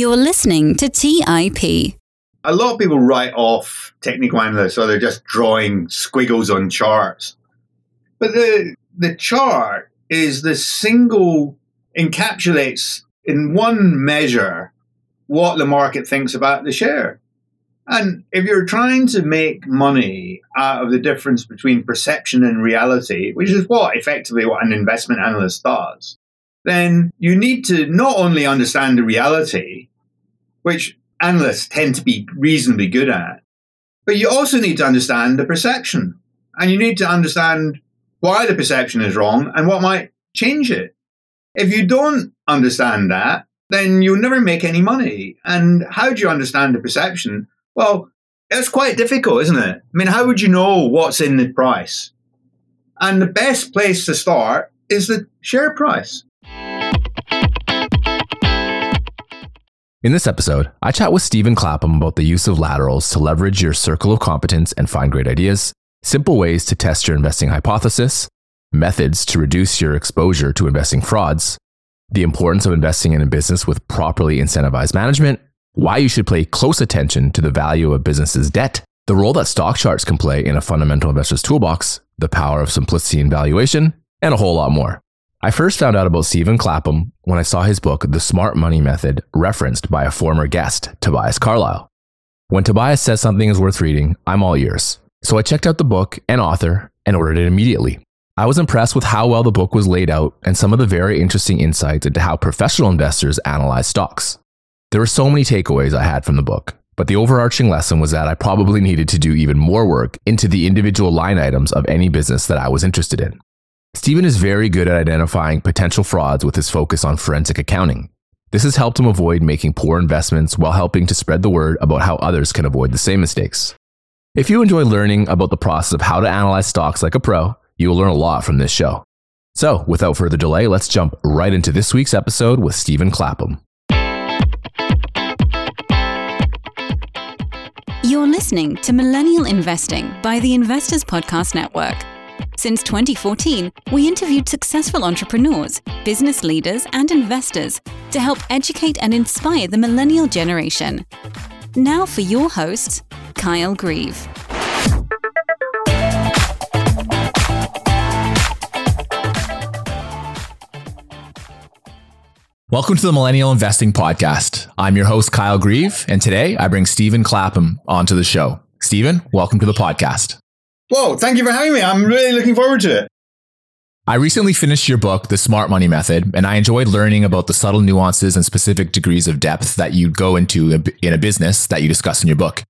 You're listening to TIP. A lot of people write off technical analysts, so they're just drawing squiggles on charts. But the the chart is the single encapsulates in one measure what the market thinks about the share. And if you're trying to make money out of the difference between perception and reality, which is what effectively what an investment analyst does, then you need to not only understand the reality, which analysts tend to be reasonably good at, but you also need to understand the perception. And you need to understand why the perception is wrong and what might change it. If you don't understand that, then you'll never make any money. And how do you understand the perception? Well, it's quite difficult, isn't it? I mean, how would you know what's in the price? And the best place to start is the share price. In this episode, I chat with Stephen Clapham about the use of laterals to leverage your circle of competence and find great ideas, simple ways to test your investing hypothesis, methods to reduce your exposure to investing frauds, the importance of investing in a business with properly incentivized management, why you should pay close attention to the value of a business's debt, the role that stock charts can play in a fundamental investor's toolbox, the power of simplicity and valuation, and a whole lot more. I first found out about Stephen Clapham when I saw his book, The Smart Money Method, referenced by a former guest, Tobias Carlisle. When Tobias says something is worth reading, I'm all ears. So I checked out the book and author and ordered it immediately. I was impressed with how well the book was laid out and some of the very interesting insights into how professional investors analyze stocks. There were so many takeaways I had from the book, but the overarching lesson was that I probably needed to do even more work into the individual line items of any business that I was interested in. Stephen is very good at identifying potential frauds with his focus on forensic accounting. This has helped him avoid making poor investments while helping to spread the word about how others can avoid the same mistakes. If you enjoy learning about the process of how to analyze stocks like a pro, you will learn a lot from this show. So, without further delay, let's jump right into this week's episode with Stephen Clapham. You're listening to Millennial Investing by the Investors Podcast Network. Since 2014, we interviewed successful entrepreneurs, business leaders, and investors to help educate and inspire the millennial generation. Now for your host, Kyle Grieve. Welcome to the Millennial Investing Podcast. I'm your host, Kyle Grieve, and today I bring Stephen Clapham onto the show. Stephen, welcome to the podcast. Whoa, thank you for having me. I'm really looking forward to it. I recently finished your book, The Smart Money Method, and I enjoyed learning about the subtle nuances and specific degrees of depth that you go into in a business that you discuss in your book.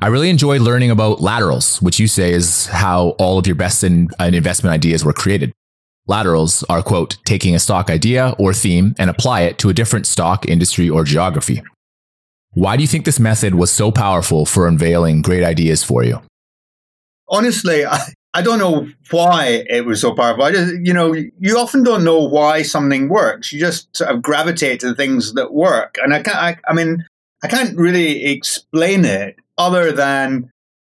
I really enjoyed learning about laterals, which you say is how all of your best in, in investment ideas were created. Laterals are, quote, taking a stock idea or theme and apply it to a different stock, industry, or geography. Why do you think this method was so powerful for unveiling great ideas for you? Honestly, I, I don't know why it was so powerful. I just, you know, you often don't know why something works. You just sort of gravitate to the things that work. And I can't, I, I mean, I can't really explain it other than,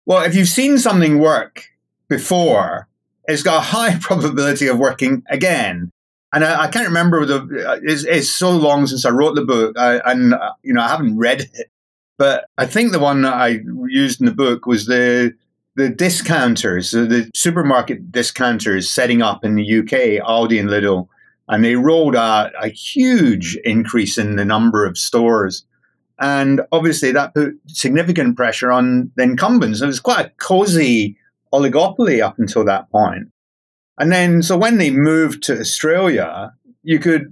well, if you've seen something work before, it's got a high probability of working again. And I, I can't remember the, it's, it's, so long since I wrote the book I, and, uh, you know, I haven't read it. But I think the one that I used in the book was the the discounters, the supermarket discounters setting up in the UK, Aldi and Lidl, and they rolled out a huge increase in the number of stores. And obviously, that put significant pressure on the incumbents. It was quite a cozy oligopoly up until that point. And then, so when they moved to Australia, you could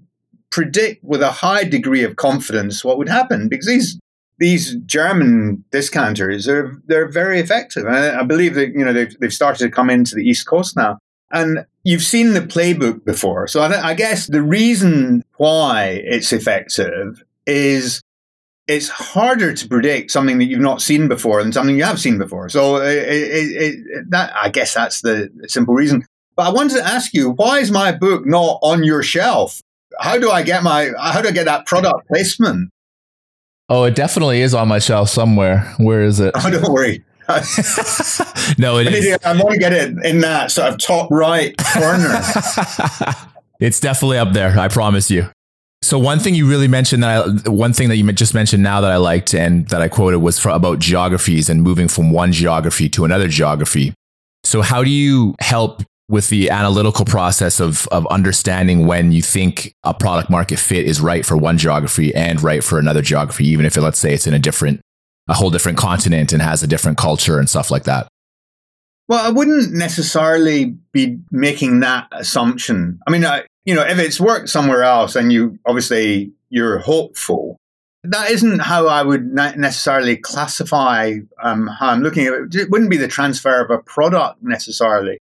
predict with a high degree of confidence what would happen because these these German discounters are they're very effective. I, I believe that you know they've they've started to come into the East Coast now, and you've seen the playbook before. So I, I guess the reason why it's effective is it's harder to predict something that you've not seen before than something you have seen before. So it, it, it, that I guess that's the simple reason. But I wanted to ask you, why is my book not on your shelf? How do I get my how do I get that product placement? Oh, it definitely is on my shelf somewhere. Where is it? Oh, don't worry. no, it is. I'm going to get it in that sort of top right corner. it's definitely up there. I promise you. So one thing you really mentioned that I, one thing that you just mentioned now that I liked and that I quoted was for, about geographies and moving from one geography to another geography. So how do you help with the analytical process of of understanding when you think a product market fit is right for one geography and right for another geography, even if it, let's say it's in a different, a whole different continent and has a different culture and stuff like that. Well, I wouldn't necessarily be making that assumption. I mean, I, you know, if it's worked somewhere else and you obviously you're hopeful, that isn't how I would necessarily classify um, how I'm looking at it. It wouldn't be the transfer of a product necessarily.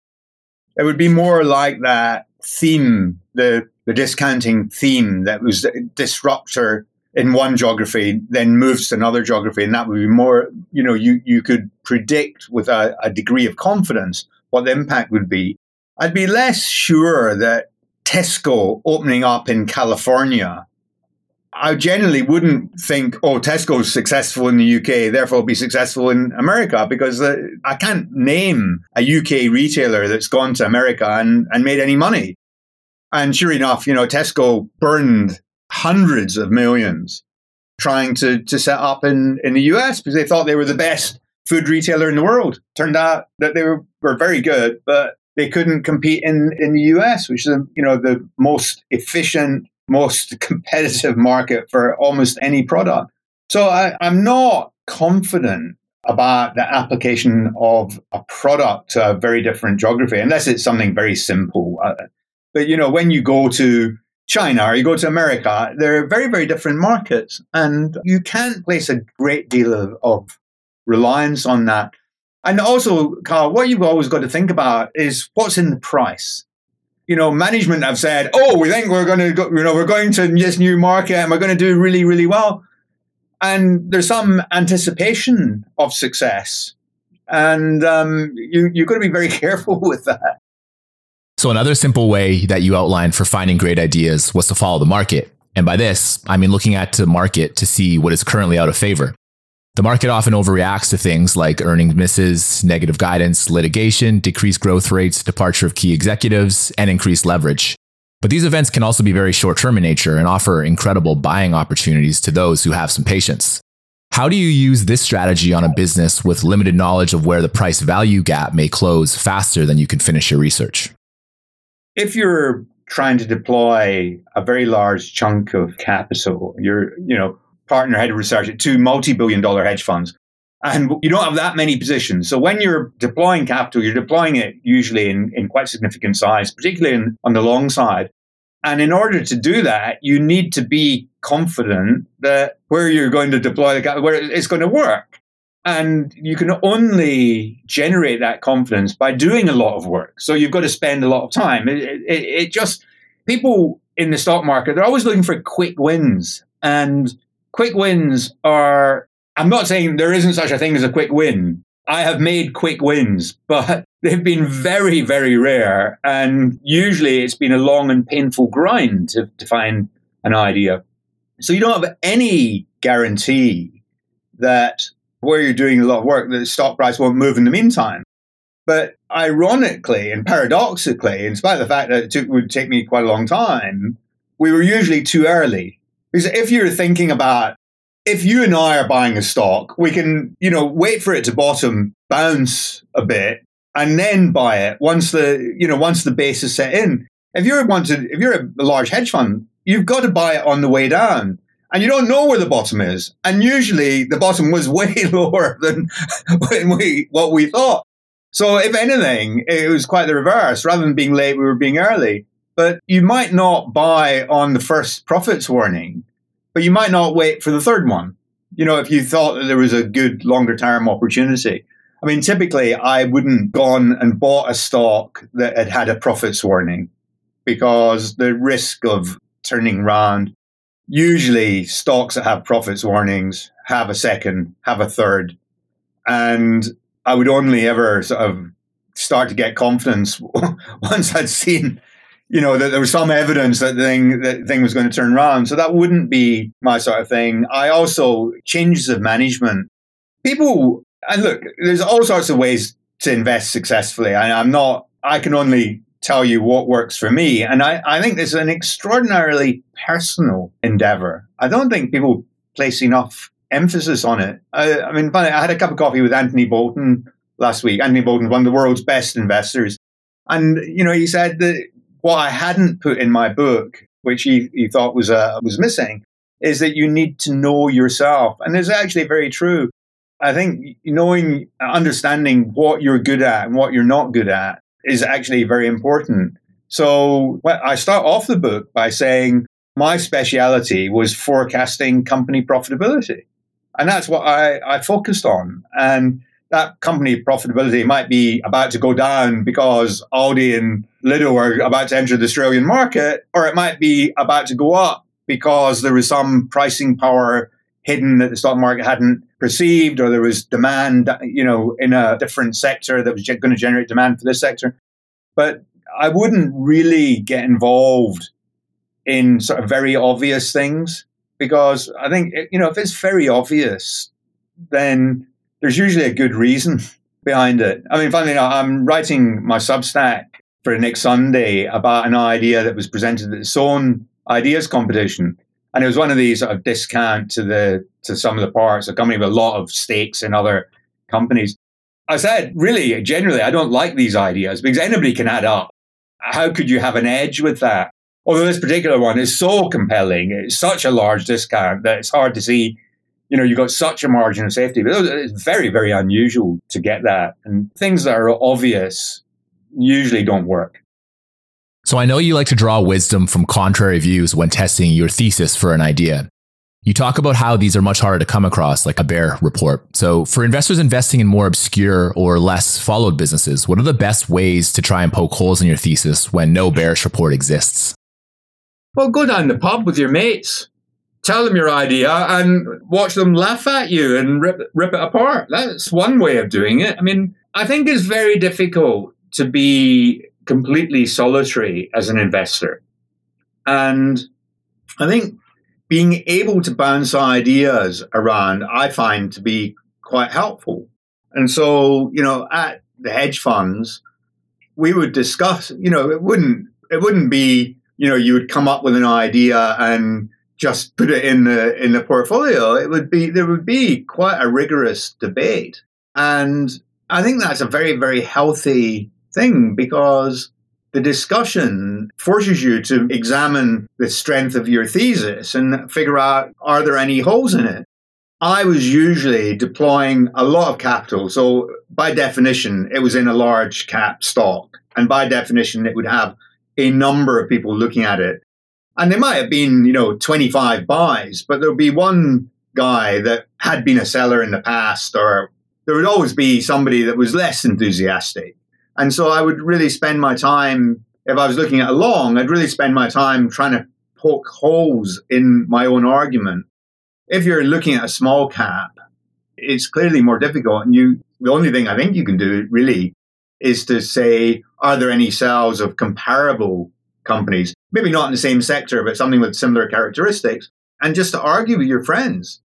It would be more like that theme, the the discounting theme that was disruptor in one geography, then moves to another geography, and that would be more. You know, you you could predict with a, a degree of confidence what the impact would be. I'd be less sure that Tesco opening up in California I generally wouldn't think, oh, Tesco's successful in the UK, therefore be successful in America, because uh, I can't name a UK retailer that's gone to America and, and made any money. And sure enough, you know, Tesco burned hundreds of millions trying to, to set up in, in the US because they thought they were the best food retailer in the world. Turned out that they were, were very good, but they couldn't compete in, in the US, which is, you know, the most efficient most competitive market for almost any product. So I, I'm not confident about the application of a product to a very different geography, unless it's something very simple. Uh, but you know, when you go to China or you go to America, they're very, very different markets, and you can't place a great deal of, of reliance on that. And also, Carl, what you've always got to think about is what's in the price you know, management have said, "Oh, we think we're going to go, you know, we're going to this new market and we're going to do really, really well." And there's some anticipation of success, and um, you you've got to be very careful with that. So another simple way that you outlined for finding great ideas was to follow the market. And by this, I mean looking at the market to see what is currently out of favor. The market often overreacts to things like earnings misses, negative guidance, litigation, decreased growth rates, departure of key executives, and increased leverage. But these events can also be very short term in nature and offer incredible buying opportunities to those who have some patience. How do you use this strategy on a business with limited knowledge of where the price value gap may close faster than you can finish your research? If you're trying to deploy a very large chunk of capital, you're, you know, partner head of research at two multi-billion dollar hedge funds. And you don't have that many positions. So when you're deploying capital, you're deploying it usually in, in quite significant size, particularly in, on the long side. And in order to do that, you need to be confident that where you're going to deploy the capital, where it's going to work. And you can only generate that confidence by doing a lot of work. So you've got to spend a lot of time. It, it, it just, people in the stock market, they're always looking for quick wins. And quick wins are, I'm not saying there isn't such a thing as a quick win. I have made quick wins, but they've been very, very rare. And usually it's been a long and painful grind to, to find an idea. So you don't have any guarantee that where you're doing a lot of work, that the stock price won't move in the meantime. But ironically and paradoxically, in spite of the fact that it took, would take me quite a long time, we were usually too early. Because if you're thinking about if you and I are buying a stock, we can, you know, wait for it to bottom, bounce a bit, and then buy it once the, you know, once the base is set in. If you're wanted, if you're a large hedge fund, you've got to buy it on the way down. And you don't know where the bottom is. And usually the bottom was way lower than we, what we thought. So if anything, it was quite the reverse. Rather than being late, we were being early. But you might not buy on the first profits warning, but you might not wait for the third one. You know, if you thought that there was a good longer term opportunity. I mean, typically, I wouldn't gone and bought a stock that had had a profits warning because the risk of turning around. Usually, stocks that have profits warnings have a second, have a third, and I would only ever sort of start to get confidence once I'd seen you know, that there was some evidence that thing that thing was going to turn around. So that wouldn't be my sort of thing. I also changes of management. People and look, there's all sorts of ways to invest successfully. I, I'm not. I can only tell you what works for me. And I, I think this is an extraordinarily personal endeavor. I don't think people place enough emphasis on it. I, I mean, funny, I had a cup of coffee with Anthony Bolton last week. Anthony Bolton, one of the world's best investors. And, you know, he said that what I hadn't put in my book, which he, he thought was, uh, was missing, is that you need to know yourself. And it's actually very true. I think knowing, understanding what you're good at and what you're not good at is actually very important. So I start off the book by saying my speciality was forecasting company profitability. And that's what I, I focused on. And that company profitability might be about to go down because Aldi and Lidl are about to enter the Australian market, or it might be about to go up because there was some pricing power hidden that the stock market hadn't perceived, or there was demand, you know, in a different sector that was going to generate demand for this sector. But I wouldn't really get involved in sort of very obvious things because I think, you know, if it's very obvious, then there's usually a good reason behind it. I mean, finally, I'm writing my Substack for next Sunday about an idea that was presented at the Sohn Ideas competition. And it was one of these sort of discount to the to sum of the parts, a company with a lot of stakes in other companies. I said, really, generally, I don't like these ideas because anybody can add up. How could you have an edge with that? Although this particular one is so compelling, it's such a large discount that it's hard to see you know, you've got such a margin of safety. But it's very, very unusual to get that. And things that are obvious usually don't work. So I know you like to draw wisdom from contrary views when testing your thesis for an idea. You talk about how these are much harder to come across, like a bear report. So, for investors investing in more obscure or less followed businesses, what are the best ways to try and poke holes in your thesis when no bearish report exists? Well, go down the pub with your mates tell them your idea and watch them laugh at you and rip, rip it apart. That's one way of doing it. I mean, I think it's very difficult to be completely solitary as an investor. And I think being able to bounce ideas around, I find to be quite helpful. And so, you know, at the hedge funds, we would discuss, you know, it wouldn't, it wouldn't be, you know, you would come up with an idea and just put it in the in the portfolio, it would be there would be quite a rigorous debate, and I think that's a very very healthy thing because the discussion forces you to examine the strength of your thesis and figure out are there any holes in it. I was usually deploying a lot of capital, so by definition, it was in a large cap stock, and by definition, it would have a number of people looking at it and there might have been, you know, 25 buys, but there would be one guy that had been a seller in the past, or there would always be somebody that was less enthusiastic. And so I would really spend my time, if I was looking at a long, I'd really spend my time trying to poke holes in my own argument. If you're looking at a small cap, it's clearly more difficult. And you, the only thing I think you can do really is to say, are there any sales of comparable companies? maybe not in the same sector, but something with similar characteristics, and just to argue with your friends.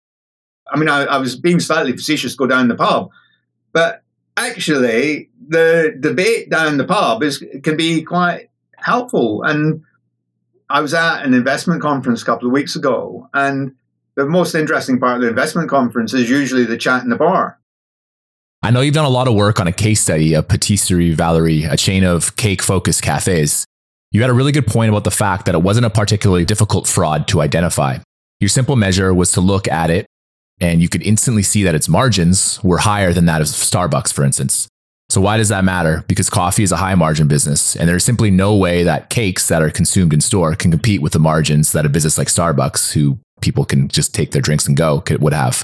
I mean, I, I was being slightly facetious, go down the pub, but actually, the debate down the pub is can be quite helpful. And I was at an investment conference a couple of weeks ago, and the most interesting part of the investment conference is usually the chat in the bar. I know you've done a lot of work on a case study of Patisserie Valerie, a chain of cake focused cafes. You had a really good point about the fact that it wasn't a particularly difficult fraud to identify. Your simple measure was to look at it and you could instantly see that its margins were higher than that of Starbucks, for instance. So, why does that matter? Because coffee is a high margin business, and there's simply no way that cakes that are consumed in store can compete with the margins that a business like Starbucks, who people can just take their drinks and go, could, would have.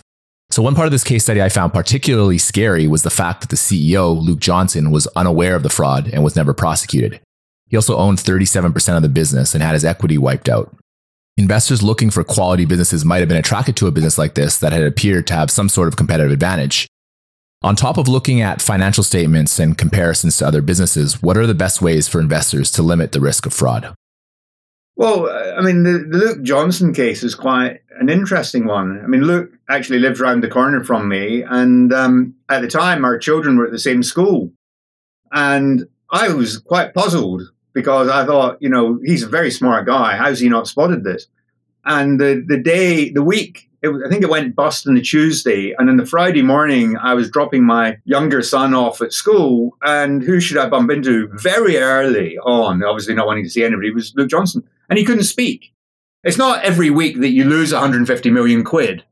So, one part of this case study I found particularly scary was the fact that the CEO, Luke Johnson, was unaware of the fraud and was never prosecuted. He also owned 37% of the business and had his equity wiped out. Investors looking for quality businesses might have been attracted to a business like this that had appeared to have some sort of competitive advantage. On top of looking at financial statements and comparisons to other businesses, what are the best ways for investors to limit the risk of fraud? Well, I mean, the, the Luke Johnson case is quite an interesting one. I mean, Luke actually lived around the corner from me, and um, at the time, our children were at the same school. And I was quite puzzled because I thought, you know, he's a very smart guy. How's he not spotted this? And the, the day, the week, it, I think it went bust on the Tuesday. And on the Friday morning, I was dropping my younger son off at school. And who should I bump into very early on? Obviously, not wanting to see anybody, was Luke Johnson. And he couldn't speak. It's not every week that you lose 150 million quid.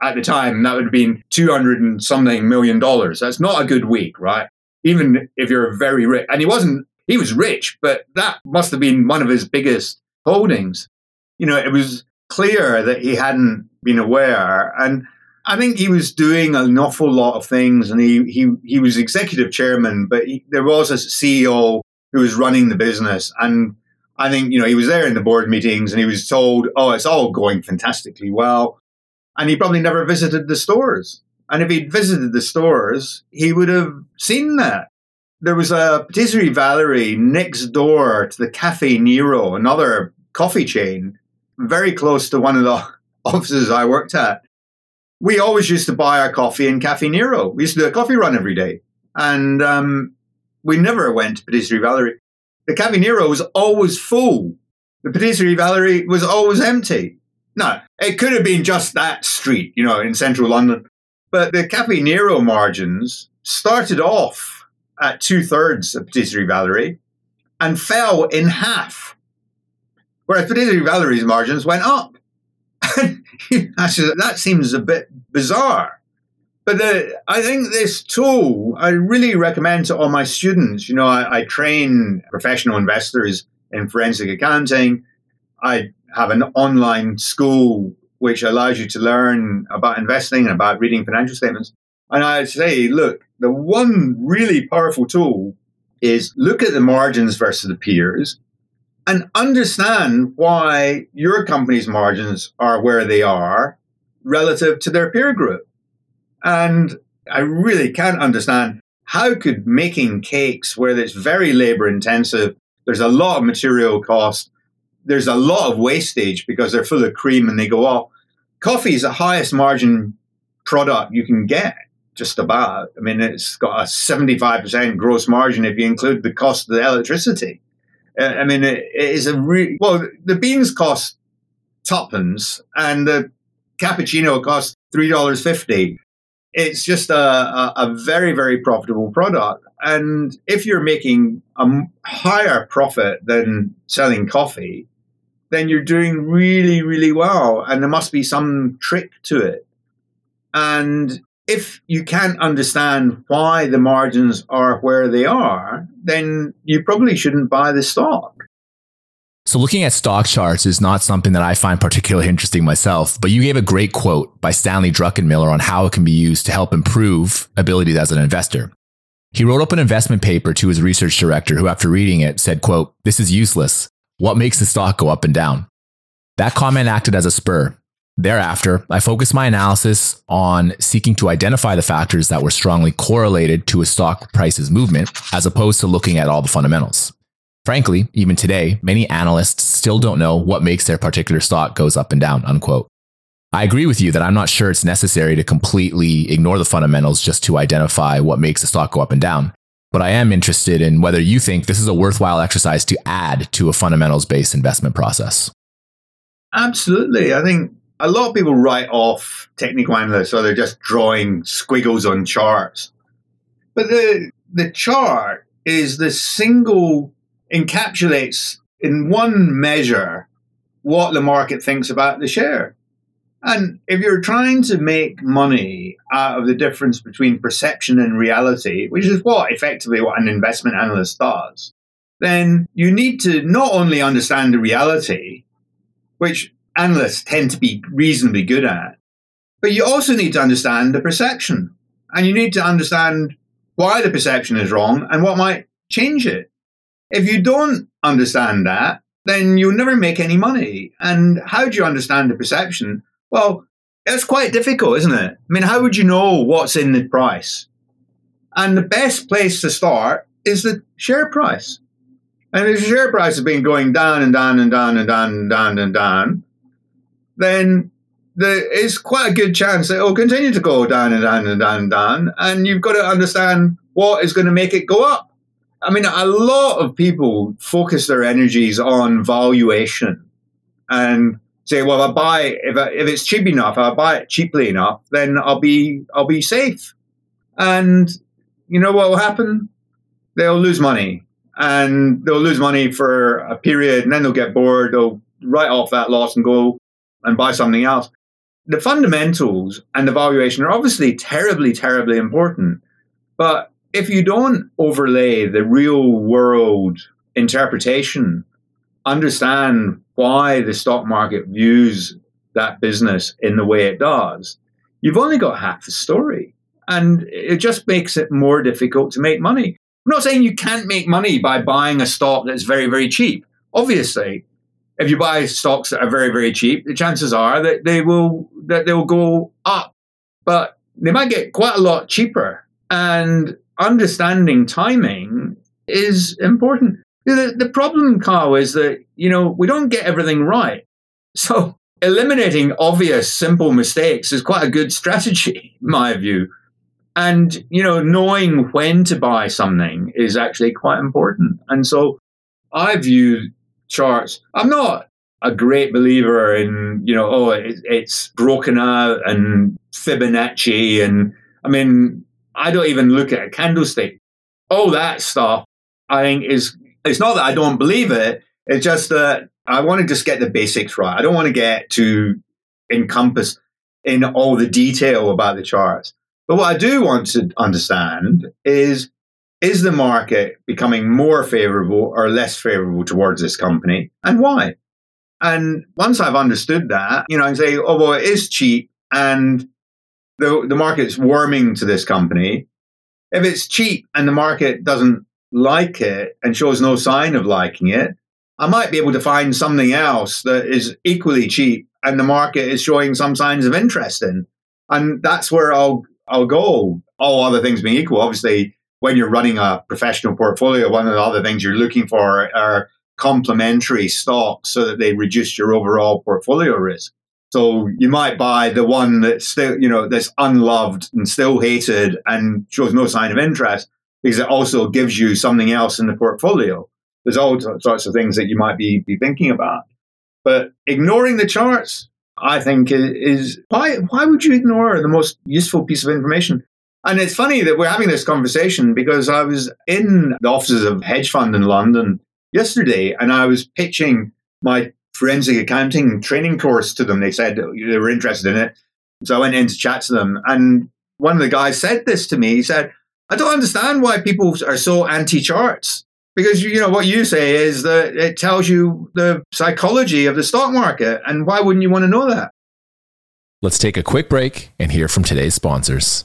At the time, that would have been 200 and something million dollars. That's not a good week, right? Even if you're very rich. And he wasn't, he was rich, but that must have been one of his biggest holdings. You know, it was clear that he hadn't been aware. And I think he was doing an awful lot of things, and he he he was executive chairman, but he, there was a CEO who was running the business, and I think you know he was there in the board meetings, and he was told, "Oh, it's all going fantastically well," and he probably never visited the stores. And if he'd visited the stores, he would have seen that. There was a patisserie Valerie next door to the Caffè Nero, another coffee chain, very close to one of the offices I worked at. We always used to buy our coffee in Caffè Nero. We used to do a coffee run every day. And um, we never went to Patisserie Valerie. The Caffè Nero was always full. The Patisserie Valerie was always empty. No, it could have been just that street, you know, in central London. But the Caffè Nero margins started off at two thirds of Patisserie Valerie and fell in half whereas Patisserie Valerie's margins went up. that seems a bit bizarre. But the, I think this tool, I really recommend to all my students. You know, I, I train professional investors in forensic accounting. I have an online school which allows you to learn about investing and about reading financial statements. And I say, look, the one really powerful tool is look at the margins versus the peers and understand why your company's margins are where they are relative to their peer group. And I really can't understand how could making cakes where it's very labor intensive, there's a lot of material cost, there's a lot of wastage because they're full of cream and they go off. Coffee is the highest margin product you can get, just about. I mean, it's got a 75% gross margin if you include the cost of the electricity. Uh, I mean, it, it is a really well. The beans cost tuppence, and the cappuccino costs three dollars fifty. It's just a, a, a, very very profitable product, and if you're making a higher profit than selling coffee, then you're doing really really well, and there must be some trick to it. And if you can't understand why the margins are where they are, then you probably shouldn't buy the stock. So, looking at stock charts is not something that I find particularly interesting myself, but you gave a great quote by Stanley Druckenmiller on how it can be used to help improve abilities as an investor. He wrote up an investment paper to his research director, who, after reading it, said, quote, This is useless. What makes the stock go up and down? That comment acted as a spur. Thereafter, I focused my analysis on seeking to identify the factors that were strongly correlated to a stock price's movement, as opposed to looking at all the fundamentals. Frankly, even today, many analysts still don't know what makes their particular stock goes up and down, unquote. I agree with you that I'm not sure it's necessary to completely ignore the fundamentals just to identify what makes a stock go up and down. But I am interested in whether you think this is a worthwhile exercise to add to a fundamentals based investment process. Absolutely. I think a lot of people write off technical analysts, so they're just drawing squiggles on charts. But the the chart is the single encapsulates in one measure what the market thinks about the share. And if you're trying to make money out of the difference between perception and reality, which is what effectively what an investment analyst does, then you need to not only understand the reality, which analysts tend to be reasonably good at. But you also need to understand the perception and you need to understand why the perception is wrong and what might change it. If you don't understand that, then you'll never make any money. And how do you understand the perception? Well, it's quite difficult, isn't it? I mean, how would you know what's in the price? And the best place to start is the share price. And if the share price has been going down and down and down and down and down and down, then there is quite a good chance that it will continue to go down and down and down and down. And you've got to understand what is going to make it go up. I mean, a lot of people focus their energies on valuation and say, well, if I buy if I, if it's cheap enough, I buy it cheaply enough, then I'll be I'll be safe. And you know what will happen? They'll lose money, and they'll lose money for a period, and then they'll get bored. They'll write off that loss and go and buy something else. The fundamentals and the valuation are obviously terribly, terribly important, but if you don't overlay the real world interpretation, understand why the stock market views that business in the way it does, you've only got half the story. And it just makes it more difficult to make money. I'm not saying you can't make money by buying a stock that's very, very cheap. Obviously, if you buy stocks that are very, very cheap, the chances are that they will that they will go up. But they might get quite a lot cheaper. And understanding timing is important. The, the problem, Carl, is that, you know, we don't get everything right. So eliminating obvious, simple mistakes is quite a good strategy, in my view. And, you know, knowing when to buy something is actually quite important. And so I view charts. I'm not a great believer in, you know, oh, it, it's broken out and Fibonacci. And I mean, I don't even look at a candlestick. All that stuff, I think, is it's not that I don't believe it. It's just that I want to just get the basics right. I don't want to get to encompass in all the detail about the charts. But what I do want to understand is is the market becoming more favorable or less favorable towards this company and why? And once I've understood that, you know, I say, oh, well, it is cheap and the, the market's warming to this company. If it's cheap and the market doesn't like it and shows no sign of liking it, I might be able to find something else that is equally cheap and the market is showing some signs of interest in. And that's where I'll I'll go. All other things being equal, obviously, when you're running a professional portfolio, one of the other things you're looking for are complementary stocks so that they reduce your overall portfolio risk. So you might buy the one that's still, you know, that's unloved and still hated and shows no sign of interest because it also gives you something else in the portfolio. There's all sorts of things that you might be, be thinking about. But ignoring the charts, I think is why why would you ignore the most useful piece of information? And it's funny that we're having this conversation because I was in the offices of hedge fund in London yesterday and I was pitching my forensic accounting training course to them. They said they were interested in it. So I went in to chat to them. And one of the guys said this to me. He said, I don't understand why people are so anti charts. Because you know what you say is that it tells you the psychology of the stock market. And why wouldn't you want to know that? Let's take a quick break and hear from today's sponsors.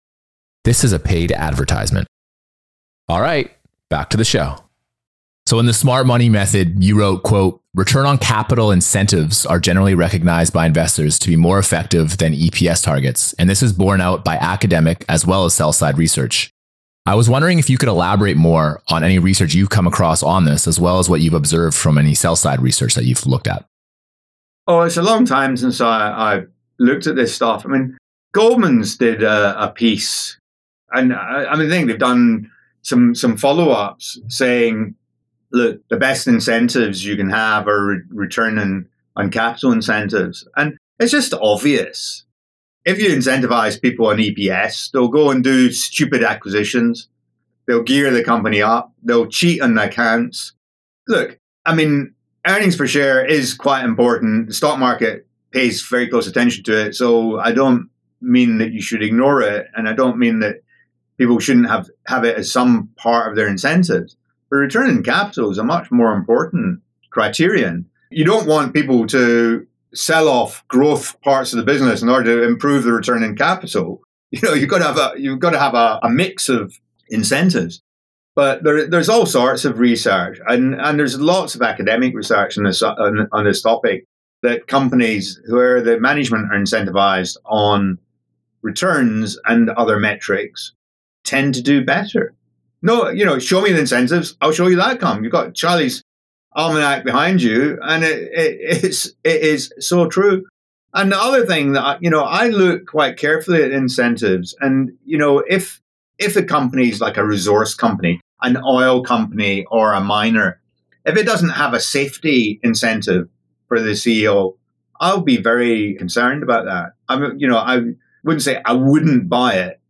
This is a paid advertisement. All right, back to the show. So in the smart money method, you wrote, quote, return on capital incentives are generally recognized by investors to be more effective than EPS targets, and this is borne out by academic as well as sell side research. I was wondering if you could elaborate more on any research you've come across on this, as well as what you've observed from any sell side research that you've looked at. Oh, it's a long time since I, I looked at this stuff. I mean, Goldman's did a, a piece, and I, I, mean, I think they've done some some follow ups saying, look, the best incentives you can have are re- return on, on capital incentives, and it's just obvious if you incentivize people on EPS, they'll go and do stupid acquisitions. They'll gear the company up. They'll cheat on the accounts. Look, I mean, earnings per share is quite important. The stock market pays very close attention to it. So I don't mean that you should ignore it. And I don't mean that people shouldn't have, have it as some part of their incentives. But return on capital is a much more important criterion. You don't want people to sell off growth parts of the business in order to improve the return in capital. You know, you've got to have a you've got to have a, a mix of incentives. But there, there's all sorts of research, and, and there's lots of academic research on this on, on this topic that companies where the management are incentivized on returns and other metrics tend to do better. No, you know, show me the incentives, I'll show you the outcome. You've got Charlie's almanac behind you, and it, it, it's it is so true. And the other thing that you know, I look quite carefully at incentives, and you know, if if a company is like a resource company, an oil company, or a miner, if it doesn't have a safety incentive for the CEO, I'll be very concerned about that. I'm, you know, I wouldn't say I wouldn't buy it,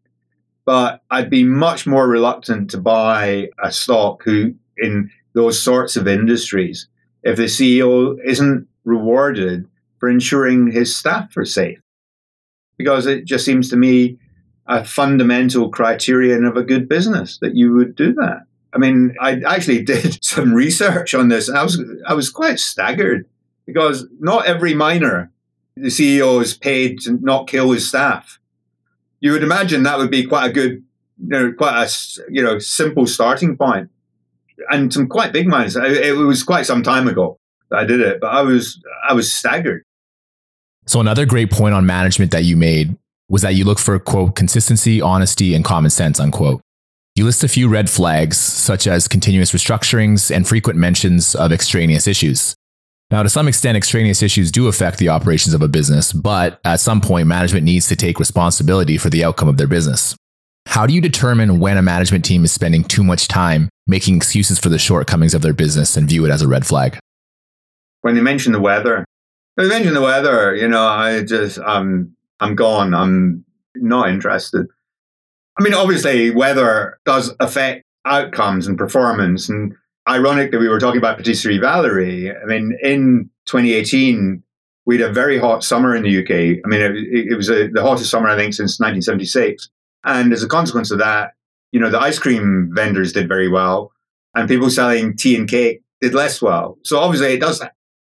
but I'd be much more reluctant to buy a stock who in those sorts of industries if the CEO isn't rewarded for ensuring his staff are safe. Because it just seems to me a fundamental criterion of a good business that you would do that. I mean, I actually did some research on this and I was I was quite staggered because not every miner the CEO is paid to not kill his staff. You would imagine that would be quite a good, you know, quite a you know simple starting point and some quite big mines. It was quite some time ago that I did it, but I was I was staggered. So another great point on management that you made was that you look for quote consistency, honesty, and common sense unquote. You list a few red flags, such as continuous restructurings and frequent mentions of extraneous issues. Now, to some extent, extraneous issues do affect the operations of a business, but at some point, management needs to take responsibility for the outcome of their business. How do you determine when a management team is spending too much time making excuses for the shortcomings of their business and view it as a red flag? When they mention the weather, when they mention the weather, you know, I just, I'm, I'm gone. I'm not interested. I mean, obviously, weather does affect outcomes and performance. And ironic that we were talking about Patisserie Valerie. I mean, in 2018, we had a very hot summer in the UK. I mean, it, it was a, the hottest summer, I think, since 1976. And as a consequence of that, you know, the ice cream vendors did very well and people selling tea and cake did less well. So obviously it does,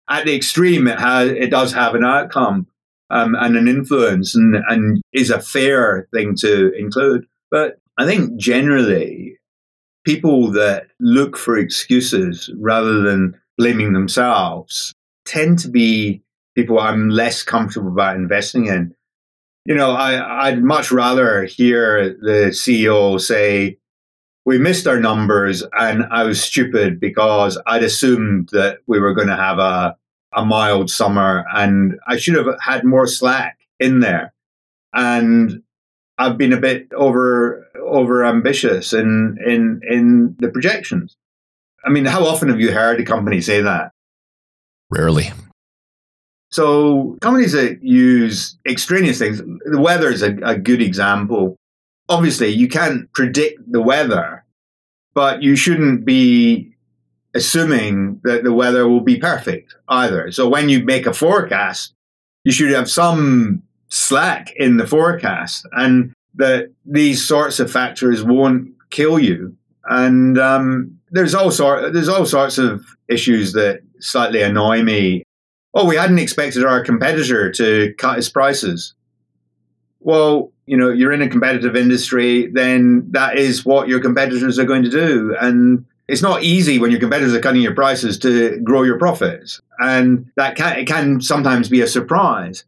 at the extreme, it has, it does have an outcome um, and an influence and, and is a fair thing to include. But I think generally people that look for excuses rather than blaming themselves tend to be people I'm less comfortable about investing in you know, I, I'd much rather hear the CEO say, we missed our numbers and I was stupid because I'd assumed that we were going to have a, a mild summer and I should have had more slack in there. And I've been a bit over over ambitious in in in the projections. I mean, how often have you heard a company say that? Rarely. So companies that use extraneous things, the weather is a, a good example. Obviously, you can't predict the weather, but you shouldn't be assuming that the weather will be perfect either. So when you make a forecast, you should have some slack in the forecast and that these sorts of factors won't kill you. And um, there's all sort there's all sorts of issues that slightly annoy me. Oh, we hadn't expected our competitor to cut his prices. Well, you know, you're in a competitive industry, then that is what your competitors are going to do. And it's not easy when your competitors are cutting your prices to grow your profits. And that can, it can sometimes be a surprise.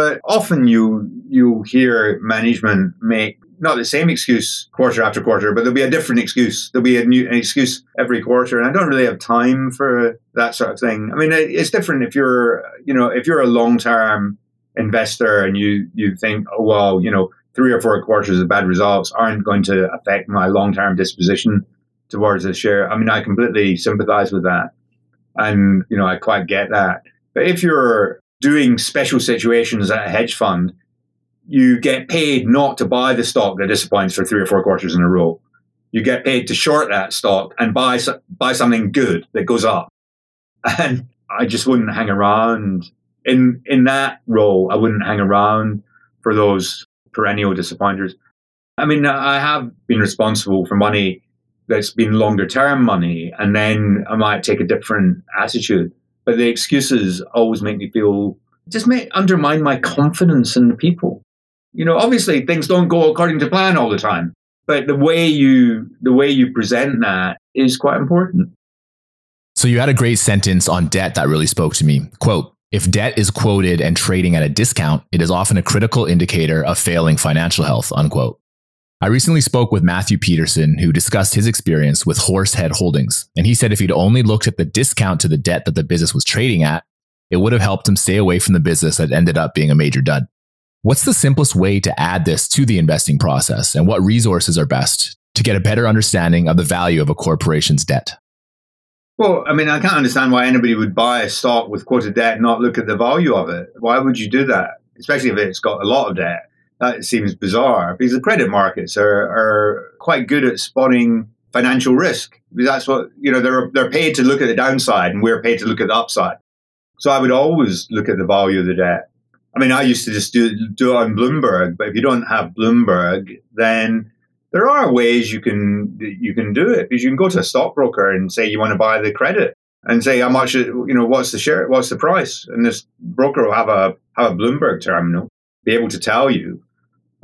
But often you you hear management make not the same excuse quarter after quarter, but there'll be a different excuse. There'll be a new an excuse every quarter, and I don't really have time for that sort of thing. I mean, it's different if you're you know if you're a long term investor and you you think, oh well, you know, three or four quarters of bad results aren't going to affect my long term disposition towards the share. I mean, I completely sympathize with that, and you know, I quite get that. But if you're doing special situations at a hedge fund, you get paid not to buy the stock that disappoints for three or four quarters in a row. You get paid to short that stock and buy buy something good that goes up. And I just wouldn't hang around in in that role. I wouldn't hang around for those perennial disappointers. I mean, I have been responsible for money that's been longer term money, and then I might take a different attitude. But the excuses always make me feel just may undermine my confidence in the people. You know, obviously things don't go according to plan all the time, but the way you the way you present that is quite important. So you had a great sentence on debt that really spoke to me. Quote, if debt is quoted and trading at a discount, it is often a critical indicator of failing financial health, unquote. I recently spoke with Matthew Peterson, who discussed his experience with Horsehead Holdings. And he said if he'd only looked at the discount to the debt that the business was trading at, it would have helped him stay away from the business that ended up being a major dud. What's the simplest way to add this to the investing process, and what resources are best to get a better understanding of the value of a corporation's debt? Well, I mean, I can't understand why anybody would buy a stock with quoted debt and not look at the value of it. Why would you do that? Especially if it's got a lot of debt. That seems bizarre because the credit markets are, are quite good at spotting financial risk. That's what you know they're they're paid to look at the downside, and we're paid to look at the upside. So I would always look at the value of the debt. I mean, I used to just do do it on Bloomberg, but if you don't have Bloomberg, then there are ways you can you can do it because you can go to a stockbroker and say you want to buy the credit and say how much you know what's the share what's the price and this broker will have a have a Bloomberg terminal be able to tell you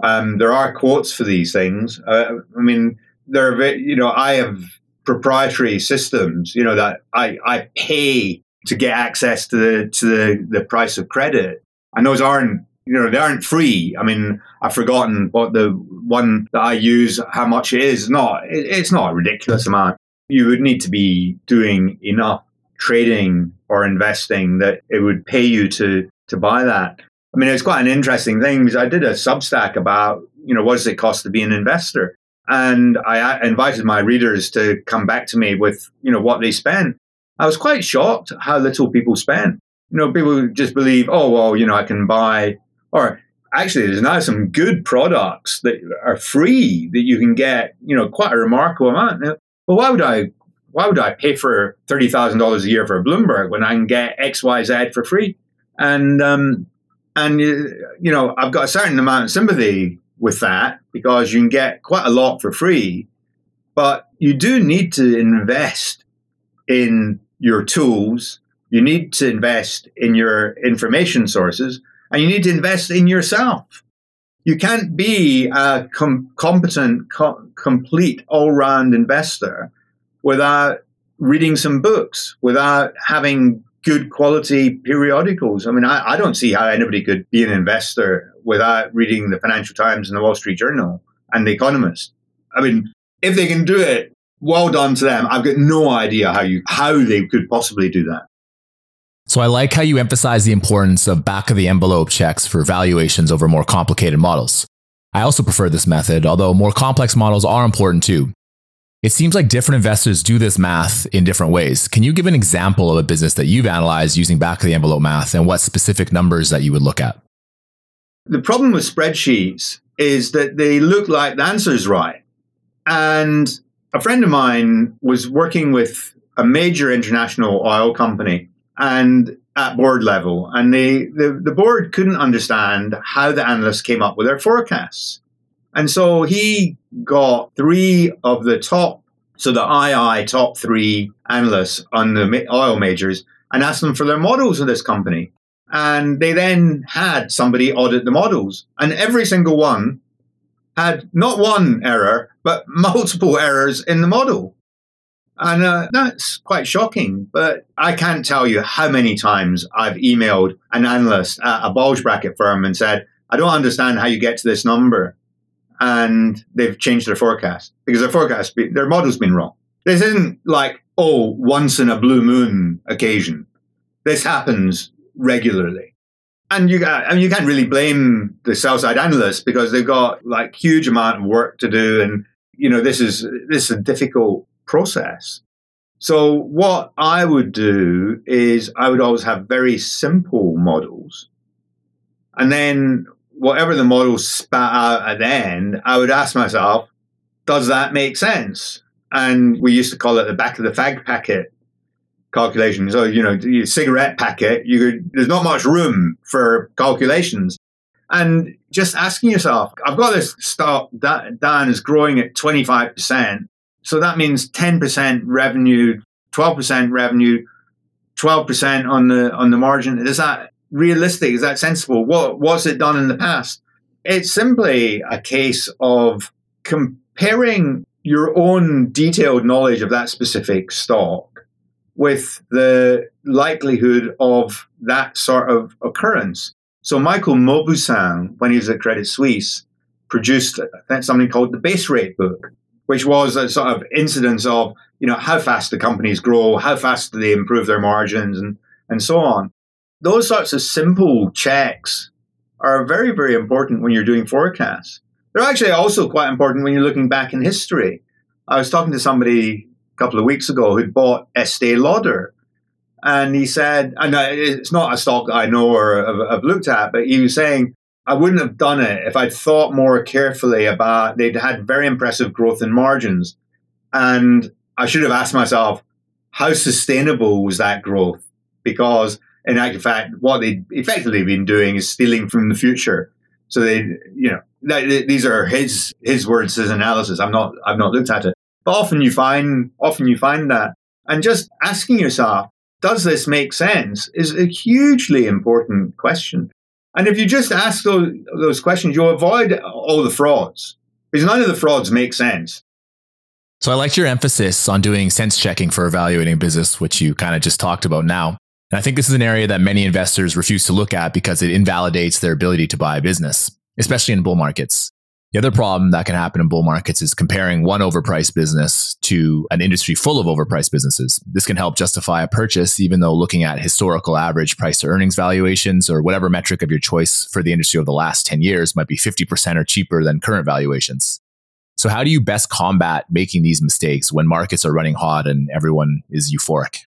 um, there are quotes for these things. Uh, I mean, there are, you know, I have proprietary systems, you know, that I, I pay to get access to the, to the, the price of credit. And those aren't, you know, they aren't free. I mean, I've forgotten what the one that I use, how much it is. Not, it, it's not a ridiculous amount. You would need to be doing enough trading or investing that it would pay you to, to buy that. I mean, it's quite an interesting thing because I did a Substack about, you know, what does it cost to be an investor? And I invited my readers to come back to me with, you know, what they spend. I was quite shocked how little people spend. You know, people just believe, oh, well, you know, I can buy, or actually, there's now some good products that are free that you can get, you know, quite a remarkable amount. Now, well, why would I, why would I pay for thirty thousand dollars a year for a Bloomberg when I can get X, Y, Z for free? And um, and, uh, you know, I've got a certain amount of sympathy with that because you can get quite a lot for free. But you do need to invest in your tools. You need to invest in your information sources and you need to invest in yourself. You can't be a com- competent, co- complete, all round investor without reading some books, without having good quality periodicals. I mean, I, I, don't see how anybody could be an investor without reading the Financial Times and the Wall Street Journal and the Economist. I mean, if they can do it, well done to them. I've got no idea how you how they could possibly do that. So I like how you emphasize the importance of back of the envelope checks for valuations over more complicated models. I also prefer this method, although more complex models are important too. It seems like different investors do this math in different ways. Can you give an example of a business that you've analyzed using back of the envelope math and what specific numbers that you would look at? The problem with spreadsheets is that they look like the answer is right. And a friend of mine was working with a major international oil company and at board level, and the, the, the board couldn't understand how the analysts came up with their forecasts. And so he got three of the top, so the II top three analysts on the oil majors and asked them for their models of this company. And they then had somebody audit the models. And every single one had not one error, but multiple errors in the model. And uh, that's quite shocking. But I can't tell you how many times I've emailed an analyst at a bulge bracket firm and said, I don't understand how you get to this number. And they've changed their forecast because their forecast, their model's been wrong. This isn't like, oh, once in a blue moon occasion. This happens regularly. And you, I mean, you can't really blame the sell side analysts because they've got like huge amount of work to do. And, you know, this is, this is a difficult process. So what I would do is I would always have very simple models. And then whatever the model spat out at the end, I would ask myself, does that make sense? And we used to call it the back of the fag packet calculation. So, you know, your cigarette packet, you could, there's not much room for calculations. And just asking yourself, I've got this stock that Dan is growing at 25%. So that means 10% revenue, 12% revenue, 12% on the on the margin. Is that realistic? Is that sensible? What was it done in the past? It's simply a case of comparing your own detailed knowledge of that specific stock with the likelihood of that sort of occurrence. So Michael Mauboussin, when he was at Credit Suisse, produced something called the base rate book, which was a sort of incidence of, you know, how fast the companies grow, how fast do they improve their margins and, and so on. Those sorts of simple checks are very, very important when you're doing forecasts. They're actually also quite important when you're looking back in history. I was talking to somebody a couple of weeks ago who'd bought Estee Lauder. And he said, and it's not a stock I know or have looked at, but he was saying, I wouldn't have done it if I'd thought more carefully about they'd had very impressive growth in margins. And I should have asked myself, how sustainable was that growth? Because in actual fact, what they'd effectively been doing is stealing from the future. So they, you know, these are his his words, his analysis. I'm not, I've not looked at it, but often you find, often you find that, and just asking yourself, does this make sense, is a hugely important question. And if you just ask those, those questions, you'll avoid all the frauds because none of the frauds make sense. So I liked your emphasis on doing sense checking for evaluating business, which you kind of just talked about now. And I think this is an area that many investors refuse to look at because it invalidates their ability to buy a business, especially in bull markets. The other problem that can happen in bull markets is comparing one overpriced business to an industry full of overpriced businesses. This can help justify a purchase, even though looking at historical average price to earnings valuations or whatever metric of your choice for the industry over the last 10 years might be 50% or cheaper than current valuations. So, how do you best combat making these mistakes when markets are running hot and everyone is euphoric?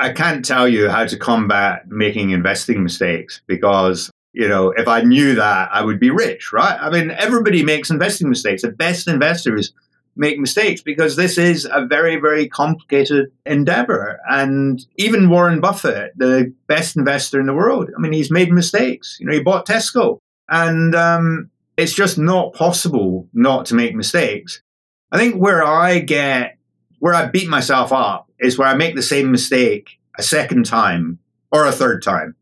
I can't tell you how to combat making investing mistakes because you know, if I knew that, I would be rich, right? I mean, everybody makes investing mistakes. The best investors make mistakes because this is a very, very complicated endeavor. And even Warren Buffett, the best investor in the world, I mean, he's made mistakes. You know, he bought Tesco. And um, it's just not possible not to make mistakes. I think where I get, where I beat myself up is where I make the same mistake a second time or a third time.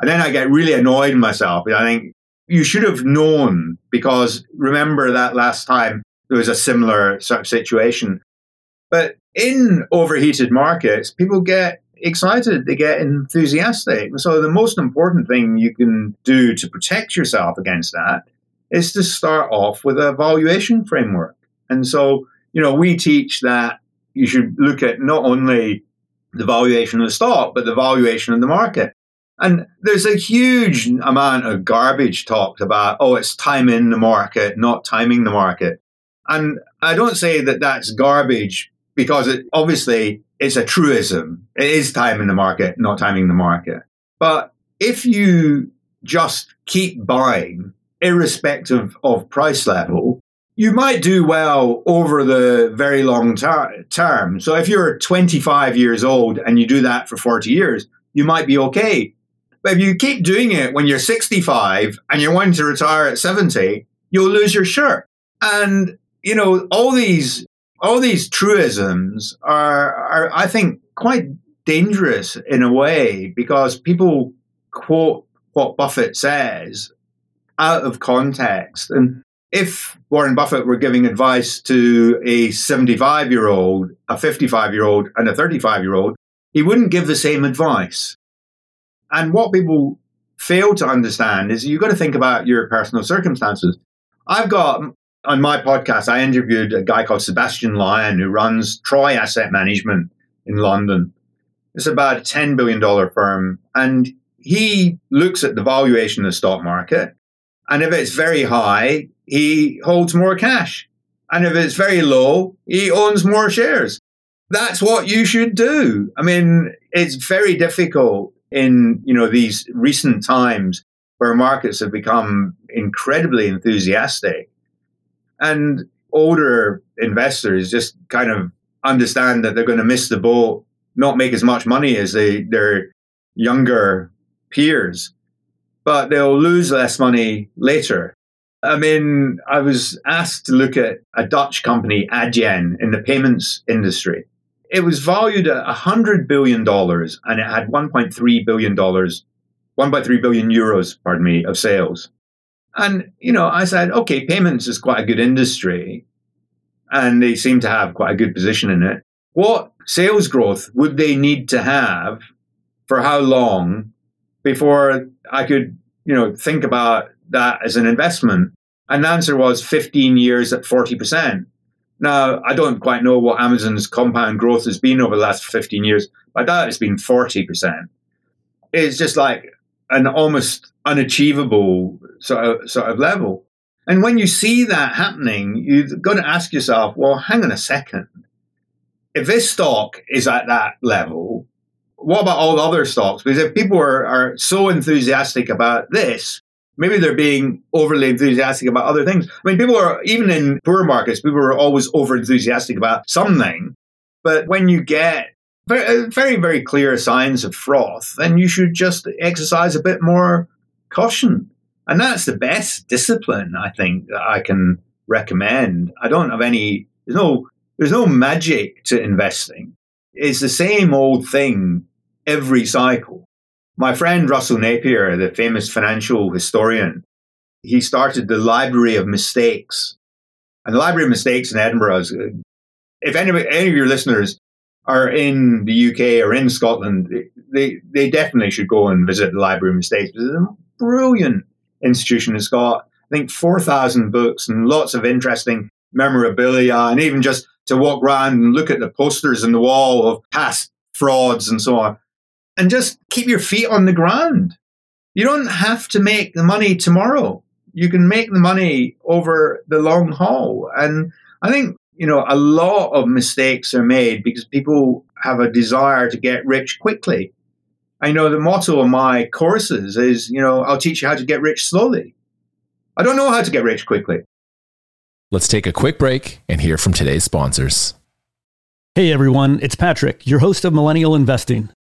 And then I get really annoyed myself. I think you should have known because remember that last time there was a similar sort of situation. But in overheated markets, people get excited, they get enthusiastic. So the most important thing you can do to protect yourself against that is to start off with a valuation framework. And so, you know, we teach that you should look at not only the valuation of the stock, but the valuation of the market. And there's a huge amount of garbage talked about, oh, it's timing the market, not timing the market. And I don't say that that's garbage because it, obviously it's a truism. It is timing the market, not timing the market. But if you just keep buying, irrespective of price level, you might do well over the very long ter- term. So if you're 25 years old and you do that for 40 years, you might be okay. But if you keep doing it when you're 65 and you're wanting to retire at 70, you'll lose your shirt. And, you know, all these, all these truisms are, are, I think, quite dangerous in a way because people quote what Buffett says out of context. And if Warren Buffett were giving advice to a 75 year old, a 55 year old, and a 35 year old, he wouldn't give the same advice. And what people fail to understand is you've got to think about your personal circumstances. I've got on my podcast, I interviewed a guy called Sebastian Lyon who runs Troy Asset Management in London. It's about a $10 billion firm. And he looks at the valuation of the stock market. And if it's very high, he holds more cash. And if it's very low, he owns more shares. That's what you should do. I mean, it's very difficult in, you know, these recent times where markets have become incredibly enthusiastic. And older investors just kind of understand that they're going to miss the boat, not make as much money as they, their younger peers, but they'll lose less money later. I mean, I was asked to look at a Dutch company, Adyen, in the payments industry. It was valued at $100 billion and it had $1.3 billion, 1.3 billion euros, pardon me, of sales. And, you know, I said, okay, payments is quite a good industry and they seem to have quite a good position in it. What sales growth would they need to have for how long before I could, you know, think about that as an investment? And the answer was 15 years at 40%. Now, I don't quite know what Amazon's compound growth has been over the last 15 years, but doubt it's been 40%. It's just like an almost unachievable sort of, sort of level. And when you see that happening, you've got to ask yourself, well, hang on a second. If this stock is at that level, what about all the other stocks? Because if people are, are so enthusiastic about this, maybe they're being overly enthusiastic about other things. I mean, people are, even in poor markets, people are always over enthusiastic about something. But when you get very, uh, very, very clear signs of froth, then you should just exercise a bit more caution. And that's the best discipline, I think, that I can recommend. I don't have any, there's no, there's no magic to investing. It's the same old thing every cycle. My friend Russell Napier, the famous financial historian, he started the Library of Mistakes. And the Library of Mistakes in Edinburgh is, uh, if any, any of your listeners are in the UK or in Scotland, they, they definitely should go and visit the Library of Mistakes. It's a brilliant institution. It's got, I think, 4,000 books and lots of interesting memorabilia, and even just to walk around and look at the posters on the wall of past frauds and so on and just keep your feet on the ground. You don't have to make the money tomorrow. You can make the money over the long haul. And I think, you know, a lot of mistakes are made because people have a desire to get rich quickly. I know the motto of my courses is, you know, I'll teach you how to get rich slowly. I don't know how to get rich quickly. Let's take a quick break and hear from today's sponsors. Hey everyone, it's Patrick, your host of Millennial Investing.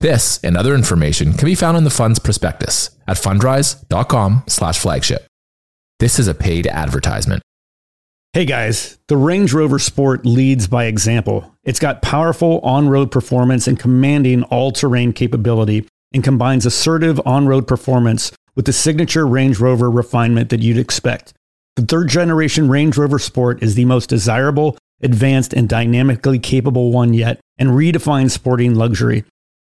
This and other information can be found in the fund's prospectus at fundrise.com/flagship. This is a paid advertisement. Hey guys, the Range Rover Sport leads by example. It's got powerful on-road performance and commanding all-terrain capability and combines assertive on-road performance with the signature Range Rover refinement that you'd expect. The third generation Range Rover Sport is the most desirable, advanced, and dynamically capable one yet and redefines sporting luxury.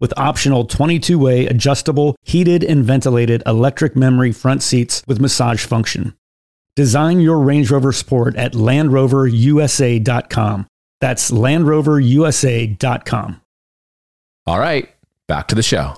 with optional 22 way adjustable, heated, and ventilated electric memory front seats with massage function. Design your Range Rover Sport at LandRoverUSA.com. That's LandRoverUSA.com. All right, back to the show.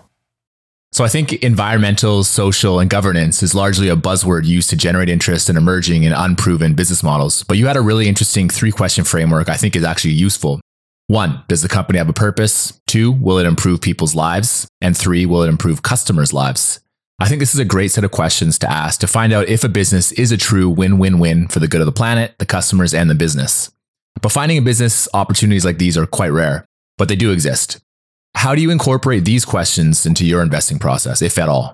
So I think environmental, social, and governance is largely a buzzword used to generate interest in emerging and unproven business models. But you had a really interesting three question framework I think is actually useful. One, does the company have a purpose? Two, will it improve people's lives? And three, will it improve customers' lives? I think this is a great set of questions to ask to find out if a business is a true win win win for the good of the planet, the customers, and the business. But finding a business opportunities like these are quite rare, but they do exist. How do you incorporate these questions into your investing process, if at all?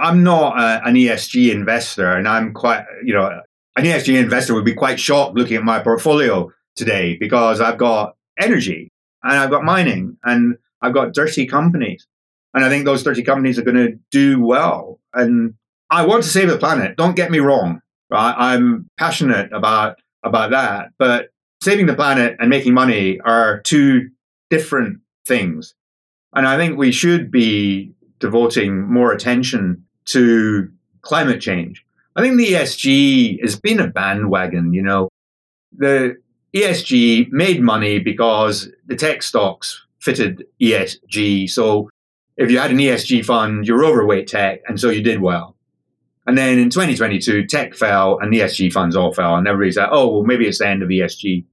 I'm not uh, an ESG investor, and I'm quite, you know, an ESG investor would be quite shocked looking at my portfolio today because I've got energy and I've got mining and I've got dirty companies. And I think those dirty companies are going to do well. And I want to save the planet. Don't get me wrong. Right? I'm passionate about about that. But saving the planet and making money are two different things. And I think we should be devoting more attention to climate change. I think the ESG has been a bandwagon, you know. The ESG made money because the tech stocks fitted ESG. So if you had an ESG fund, you're overweight tech, and so you did well. And then in 2022, tech fell and the ESG funds all fell, and everybody said, oh, well, maybe it's the end of ESG.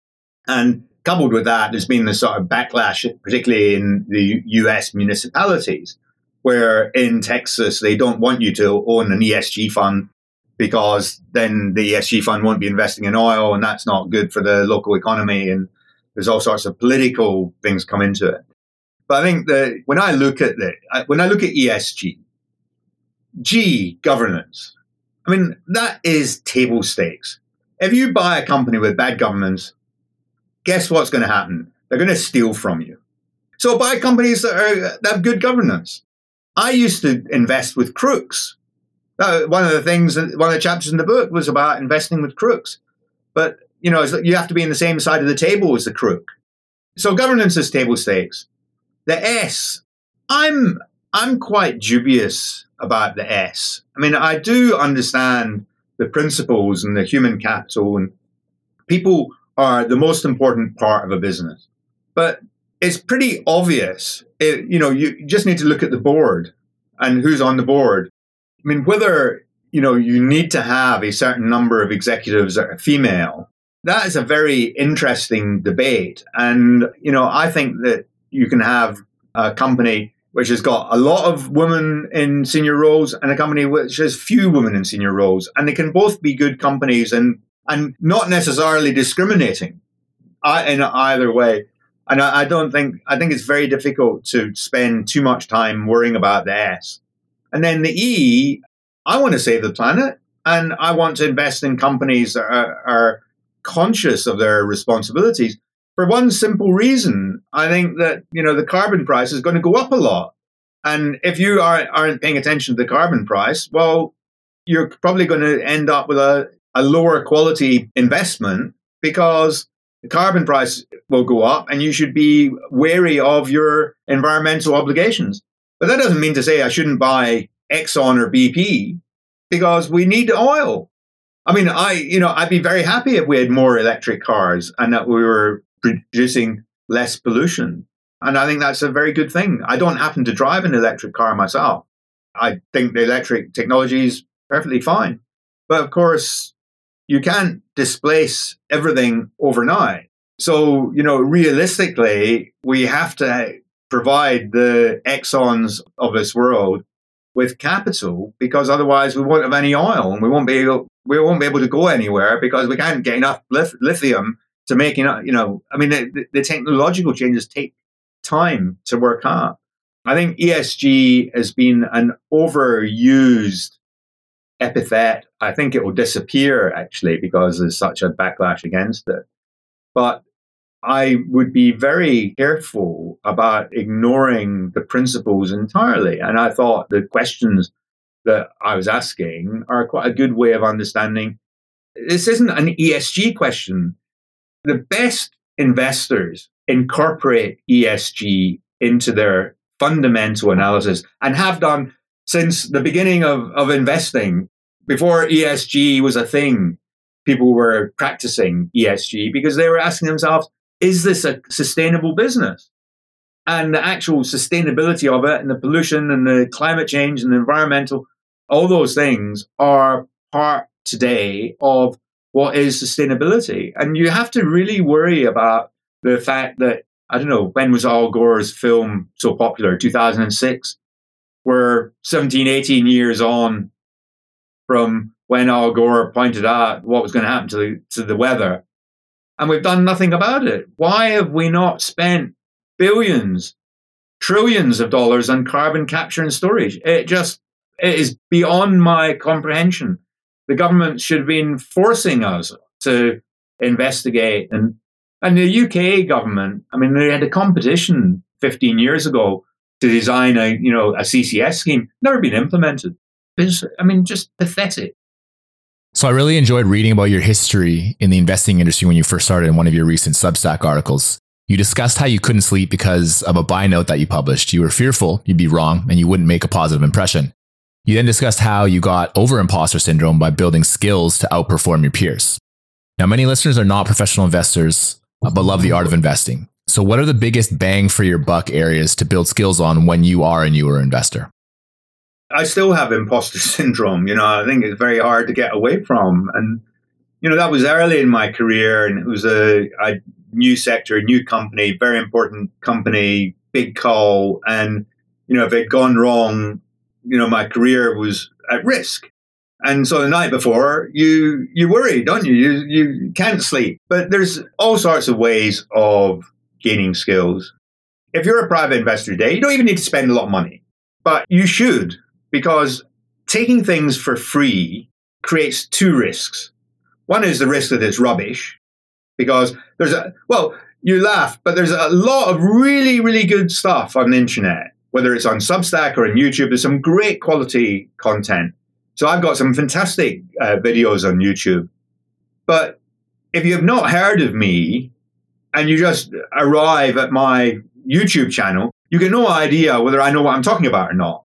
And coupled with that, there's been this sort of backlash, particularly in the US municipalities, where in Texas, they don't want you to own an ESG fund because then the ESG fund won't be investing in oil, and that's not good for the local economy. And there's all sorts of political things come into it. But I think that when I look at the when I look at ESG, G governance, I mean that is table stakes. If you buy a company with bad governance, guess what's going to happen? They're going to steal from you. So buy companies that, are, that have good governance. I used to invest with crooks one of the things, one of the chapters in the book was about investing with crooks. But, you know, you have to be in the same side of the table as the crook. So governance is table stakes. The S, I'm, I'm quite dubious about the S. I mean, I do understand the principles and the human capital and people are the most important part of a business. But it's pretty obvious. It, you know, you just need to look at the board and who's on the board I mean, whether you know you need to have a certain number of executives that are female, that is a very interesting debate. And you know, I think that you can have a company which has got a lot of women in senior roles and a company which has few women in senior roles, and they can both be good companies and and not necessarily discriminating in either way. And I, I don't think I think it's very difficult to spend too much time worrying about the S. And then the E, I want to save the planet and I want to invest in companies that are, are conscious of their responsibilities for one simple reason. I think that, you know, the carbon price is going to go up a lot. And if you aren't, aren't paying attention to the carbon price, well, you're probably going to end up with a, a lower quality investment because the carbon price will go up and you should be wary of your environmental obligations. But that doesn't mean to say I shouldn't buy Exxon or BP because we need oil. I mean, I, you know, I'd be very happy if we had more electric cars and that we were producing less pollution. And I think that's a very good thing. I don't happen to drive an electric car myself. I think the electric technology is perfectly fine. But of course, you can't displace everything overnight. So, you know, realistically, we have to provide the Exxons of this world with capital because otherwise we won't have any oil and we won't be able, we won't be able to go anywhere because we can't get enough lithium to make enough, you know, I mean, the, the technological changes take time to work out. I think ESG has been an overused epithet. I think it will disappear actually because there's such a backlash against it. But I would be very careful about ignoring the principles entirely. And I thought the questions that I was asking are quite a good way of understanding this isn't an ESG question. The best investors incorporate ESG into their fundamental analysis and have done since the beginning of, of investing. Before ESG was a thing, people were practicing ESG because they were asking themselves, is this a sustainable business? And the actual sustainability of it and the pollution and the climate change and the environmental, all those things are part today of what is sustainability. And you have to really worry about the fact that, I don't know, when was Al Gore's film so popular? 2006? We're 17, 18 years on from when Al Gore pointed out what was going to happen to the, to the weather and we've done nothing about it. Why have we not spent billions, trillions of dollars on carbon capture and storage? It just it is beyond my comprehension. The government should have been forcing us to investigate and and the UK government, I mean, they had a competition 15 years ago to design a, you know, a CCS scheme, never been implemented. It's, I mean, just pathetic. So I really enjoyed reading about your history in the investing industry when you first started in one of your recent Substack articles. You discussed how you couldn't sleep because of a buy note that you published. You were fearful you'd be wrong and you wouldn't make a positive impression. You then discussed how you got over imposter syndrome by building skills to outperform your peers. Now, many listeners are not professional investors, uh, but love the art of investing. So, what are the biggest bang for your buck areas to build skills on when you are a newer investor? I still have imposter syndrome. You know, I think it's very hard to get away from. And, you know, that was early in my career and it was a, a new sector, a new company, very important company, big call. And, you know, if it had gone wrong, you know, my career was at risk. And so the night before, you you worry, don't you? You you can't sleep. But there's all sorts of ways of gaining skills. If you're a private investor today, you don't even need to spend a lot of money, but you should because taking things for free creates two risks. One is the risk that it's rubbish because there's a, well, you laugh, but there's a lot of really, really good stuff on the internet, whether it's on Substack or on YouTube. There's some great quality content. So I've got some fantastic uh, videos on YouTube. But if you have not heard of me and you just arrive at my YouTube channel, you get no idea whether I know what I'm talking about or not.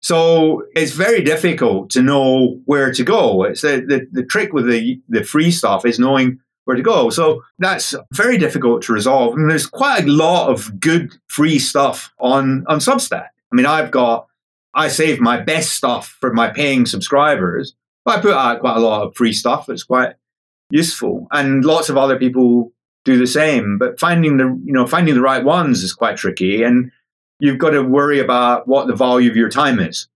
So it's very difficult to know where to go. It's the, the, trick with the, the free stuff is knowing where to go. So that's very difficult to resolve. And there's quite a lot of good free stuff on, on Substack. I mean, I've got, I save my best stuff for my paying subscribers, but I put out quite a lot of free stuff that's quite useful. And lots of other people do the same. But finding the, you know, finding the right ones is quite tricky. And you've got to worry about what the value of your time is.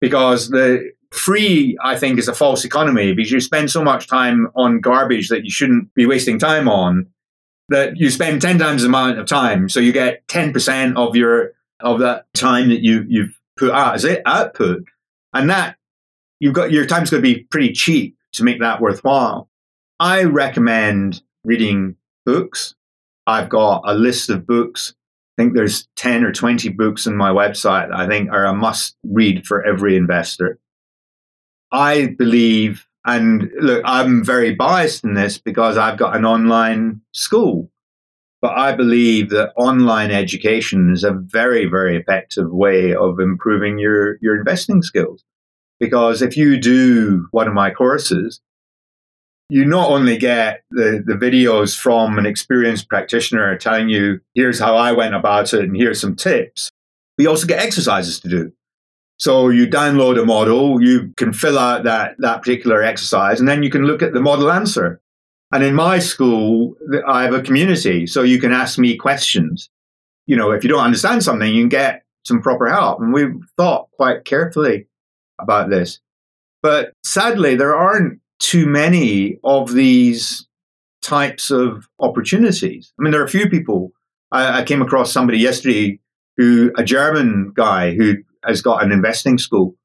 Because the free, I think, is a false economy because you spend so much time on garbage that you shouldn't be wasting time on that you spend 10 times the amount of time. So you get 10% of your, of that time that you, you've put out as it output. And that you've got, your time's going to be pretty cheap to make that worthwhile. I recommend reading books. I've got a list of books think there's 10 or 20 books on my website that I think are a must read for every investor. I believe, and look, I'm very biased in this because I've got an online school, but I believe that online education is a very, very effective way of improving your, your investing skills. Because if you do one of my courses, you not only get the, the videos from an experienced practitioner telling you, here's how I went about it and here's some tips, but you also get exercises to do. So you download a model, you can fill out that, that particular exercise, and then you can look at the model answer. And in my school, I have a community, so you can ask me questions. You know, if you don't understand something, you can get some proper help. And we've thought quite carefully about this. But sadly, there aren't too many of these types of opportunities. I mean, there are a few people. I, I came across somebody yesterday who, a German guy who has got an investing school.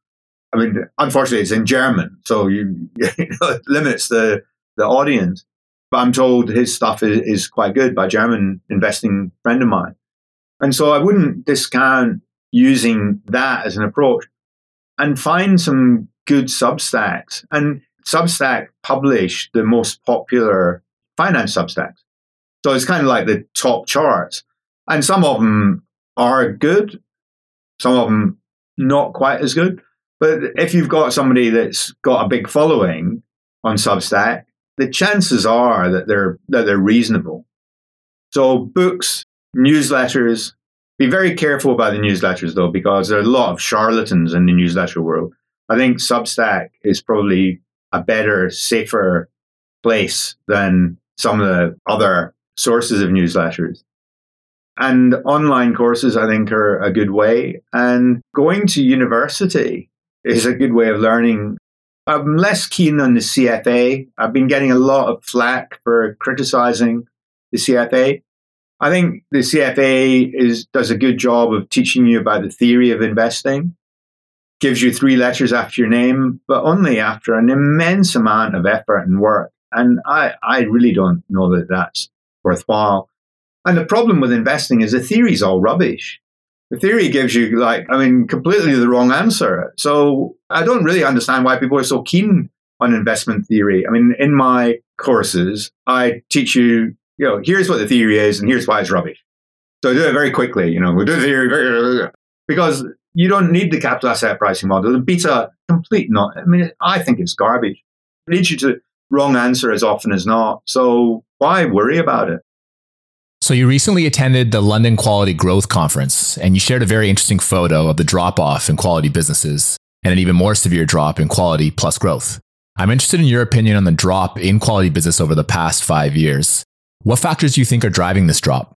I mean, unfortunately, it's in German, so you, you know, it limits the, the audience. But I'm told his stuff is, is quite good by a German investing friend of mine. And so I wouldn't discount using that as an approach and find some good Substacks. And Substack publish the most popular finance Substacks. So it's kind of like the top charts. And some of them are good, some of them not quite as good. But if you've got somebody that's got a big following on Substack, the chances are that they're that they're reasonable. So books, newsletters, be very careful about the newsletters though, because there are a lot of charlatans in the newsletter world. I think Substack is probably a better, safer place than some of the other sources of newsletters. And online courses, I think, are a good way. And going to university is a good way of learning. I'm less keen on the CFA. I've been getting a lot of flack for criticizing the CFA. I think the CFA is, does a good job of teaching you about the theory of investing gives you three letters after your name, but only after an immense amount of effort and work. And I, I really don't know that that's worthwhile. And the problem with investing is the theory is all rubbish. The theory gives you, like, I mean, completely the wrong answer. So I don't really understand why people are so keen on investment theory. I mean, in my courses, I teach you, you know, here's what the theory is and here's why it's rubbish. So I do it very quickly, you know, we do the theory very, because you don't need the capital asset pricing model. The beta complete not. I mean, I think it's garbage. It leads you to wrong answer as often as not. So why worry about it? So you recently attended the London Quality Growth Conference, and you shared a very interesting photo of the drop off in quality businesses and an even more severe drop in quality plus growth. I'm interested in your opinion on the drop in quality business over the past five years. What factors do you think are driving this drop?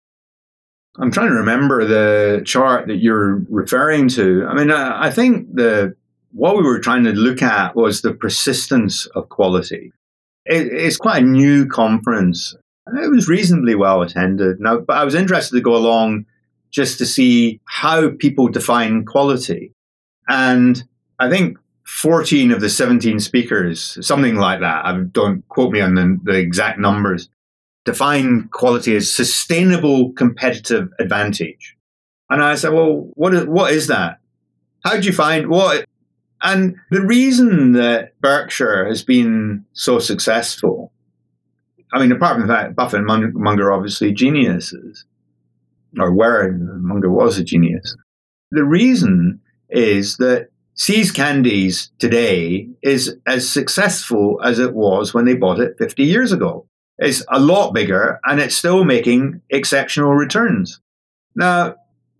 I'm trying to remember the chart that you're referring to. I mean, I, I think the what we were trying to look at was the persistence of quality. It, it's quite a new conference. It was reasonably well attended. Now, but I was interested to go along just to see how people define quality. And I think 14 of the 17 speakers, something like that, I don't quote me on the, the exact numbers, define quality as sustainable competitive advantage. And I said, well, what is, what is that? How do you find what? And the reason that Berkshire has been so successful, I mean, apart from that, Buffett and Munger obviously geniuses, or were, Munger was a genius. The reason is that See's Candies today is as successful as it was when they bought it 50 years ago. It's a lot bigger and it's still making exceptional returns. Now,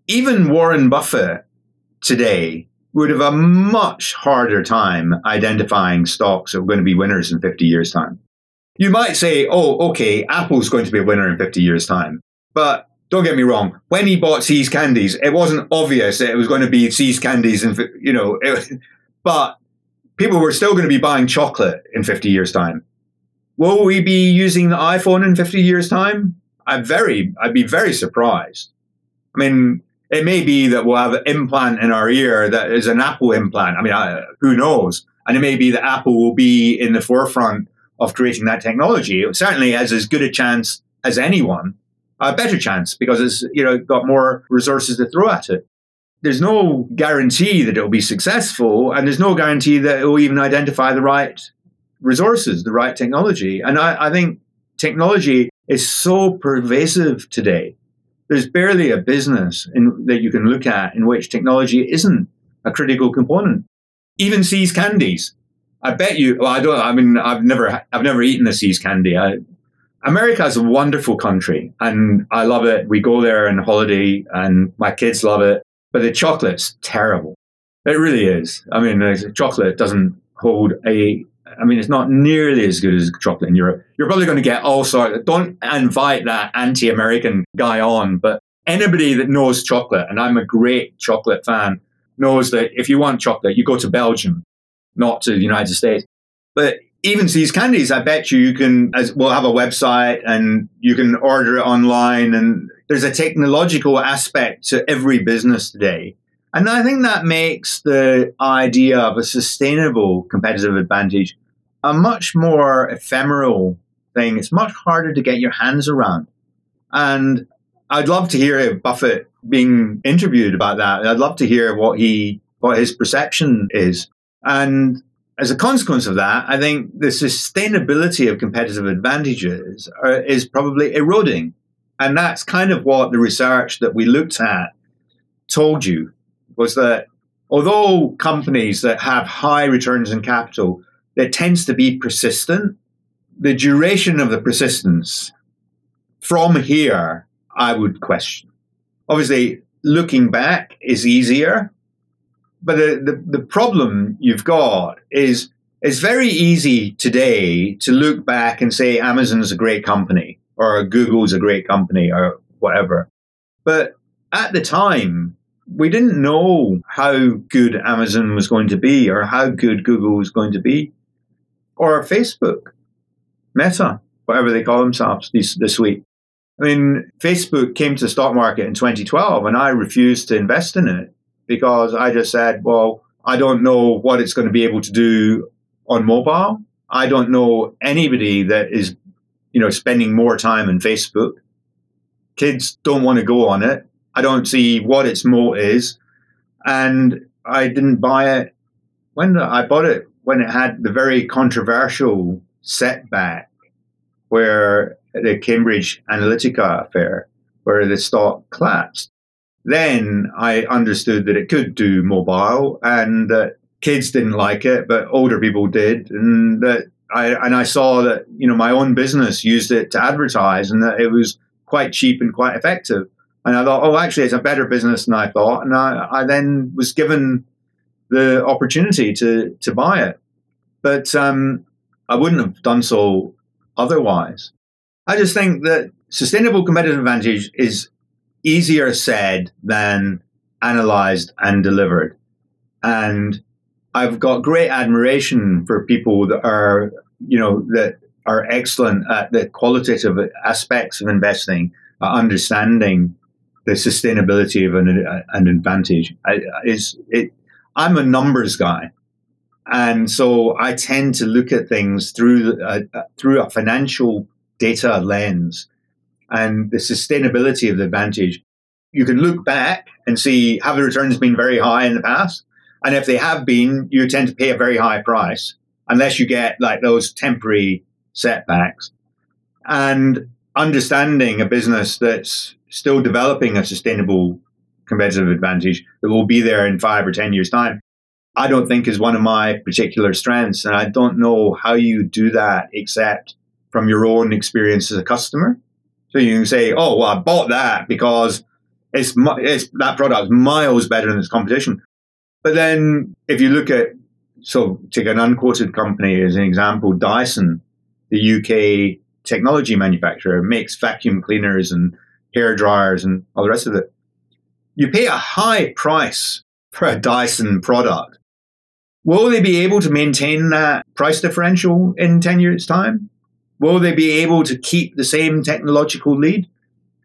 even Warren Buffett today would have a much harder time identifying stocks that are going to be winners in 50 years' time. You might say, oh, okay, Apple's going to be a winner in 50 years' time. But don't get me wrong, when he bought See's Candies, it wasn't obvious that it was going to be See's Candies and, you know, it, but people were still going to be buying chocolate in 50 years' time. Will we be using the iPhone in 50 years' time? I'm very, I'd be very surprised. I mean, it may be that we'll have an implant in our ear that is an Apple implant. I mean, I, who knows? And it may be that Apple will be in the forefront of creating that technology. It certainly has as good a chance as anyone. a better chance because it's you know got more resources to throw at it. There's no guarantee that it'll be successful, and there's no guarantee that it will even identify the right resources, the right technology. And I, I think technology is so pervasive today. There's barely a business in, that you can look at in which technology isn't a critical component. Even See's candies. I bet you. Well, I don't. I mean, I've never, I've never eaten a See's candy. I, America is a wonderful country, and I love it. We go there on holiday, and my kids love it. But the chocolate's terrible. It really is. I mean, chocolate doesn't hold a I mean, it's not nearly as good as chocolate in Europe. You're probably going to get oh, all sorts. Don't invite that anti-American guy on, but anybody that knows chocolate, and I'm a great chocolate fan, knows that if you want chocolate, you go to Belgium, not to the United States. But even these candies, I bet you you can. As, we'll have a website, and you can order it online. And there's a technological aspect to every business today. And I think that makes the idea of a sustainable competitive advantage a much more ephemeral thing. It's much harder to get your hands around. And I'd love to hear Buffett being interviewed about that. I'd love to hear what he what his perception is. And as a consequence of that, I think the sustainability of competitive advantages are, is probably eroding. And that's kind of what the research that we looked at told you was that although companies that have high returns on capital that tends to be persistent. The duration of the persistence from here, I would question. Obviously, looking back is easier, but the, the, the problem you've got is it's very easy today to look back and say Amazon's a great company or Google's a great company or whatever. But at the time, we didn't know how good Amazon was going to be or how good Google was going to be or Facebook, Meta, whatever they call themselves this, this week. I mean, Facebook came to the stock market in 2012 and I refused to invest in it because I just said, well, I don't know what it's going to be able to do on mobile. I don't know anybody that is, you know, spending more time on Facebook. Kids don't want to go on it. I don't see what its moat is. And I didn't buy it when I bought it when it had the very controversial setback where the Cambridge Analytica affair, where the stock collapsed. Then I understood that it could do mobile and that kids didn't like it, but older people did. And that I, and I saw that, you know, my own business used it to advertise and that it was quite cheap and quite effective. And I thought, oh, actually, it's a better business than I thought. And I, I then was given the opportunity to to buy it. But um, I wouldn't have done so otherwise. I just think that sustainable competitive advantage is easier said than analyzed and delivered. And I've got great admiration for people that are, you know, that are excellent at the qualitative aspects of investing, uh, understanding the sustainability of an, an advantage. I, it I'm a numbers guy. And so I tend to look at things through uh, uh, through a financial data lens and the sustainability of the advantage. You can look back and see have the returns been very high in the past, and if they have been, you tend to pay a very high price unless you get like those temporary setbacks. And understanding a business that's still developing a sustainable competitive advantage that will be there in five or 10 years' time, I don't think is one of my particular strengths. And I don't know how you do that except from your own experience as a customer. So you can say, oh, well, I bought that because it's, it's that product miles better than its competition. But then if you look at, so take an unquoted company as an example, Dyson, the UK technology manufacturer, makes vacuum cleaners and hair dryers and all the rest of it you pay a high price for a Dyson product. Will they be able to maintain that price differential in 10 years' time? Will they be able to keep the same technological lead?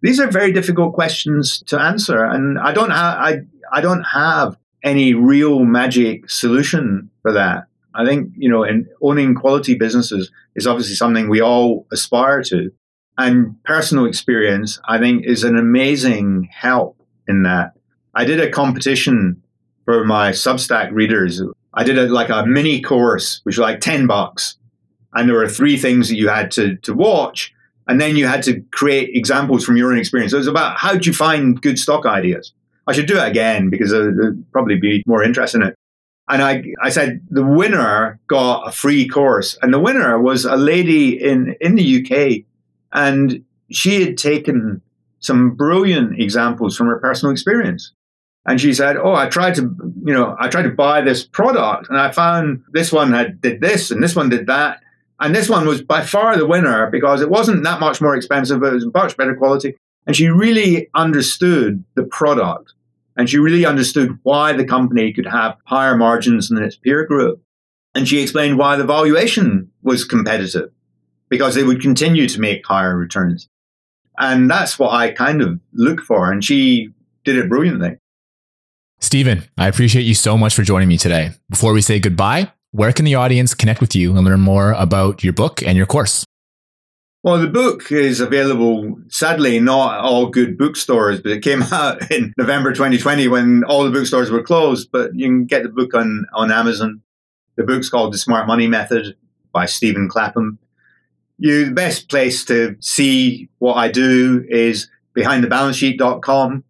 These are very difficult questions to answer, and I don't, ha- I, I don't have any real magic solution for that. I think, you know, and owning quality businesses is obviously something we all aspire to. And personal experience, I think, is an amazing help in that. I did a competition for my Substack readers. I did a, like a mini course, which was like 10 bucks. And there were three things that you had to, to watch. And then you had to create examples from your own experience. So it was about how do you find good stock ideas? I should do it again because there'd probably be more interest in it. And I, I said the winner got a free course. And the winner was a lady in, in the UK. And she had taken some brilliant examples from her personal experience. And she said, "Oh, I tried to, you know, I tried to buy this product, and I found this one had did this, and this one did that, and this one was by far the winner because it wasn't that much more expensive, but it was much better quality. And she really understood the product, and she really understood why the company could have higher margins than its peer group. And she explained why the valuation was competitive because they would continue to make higher returns. And that's what I kind of look for. And she did it brilliantly. Stephen, I appreciate you so much for joining me today. Before we say goodbye, where can the audience connect with you and learn more about your book and your course? Well, the book is available, sadly, not all good bookstores, but it came out in November 2020 when all the bookstores were closed. But you can get the book on, on Amazon. The book's called The Smart Money Method by Stephen Clapham. You, the best place to see what I do is behindthebalancesheet.com.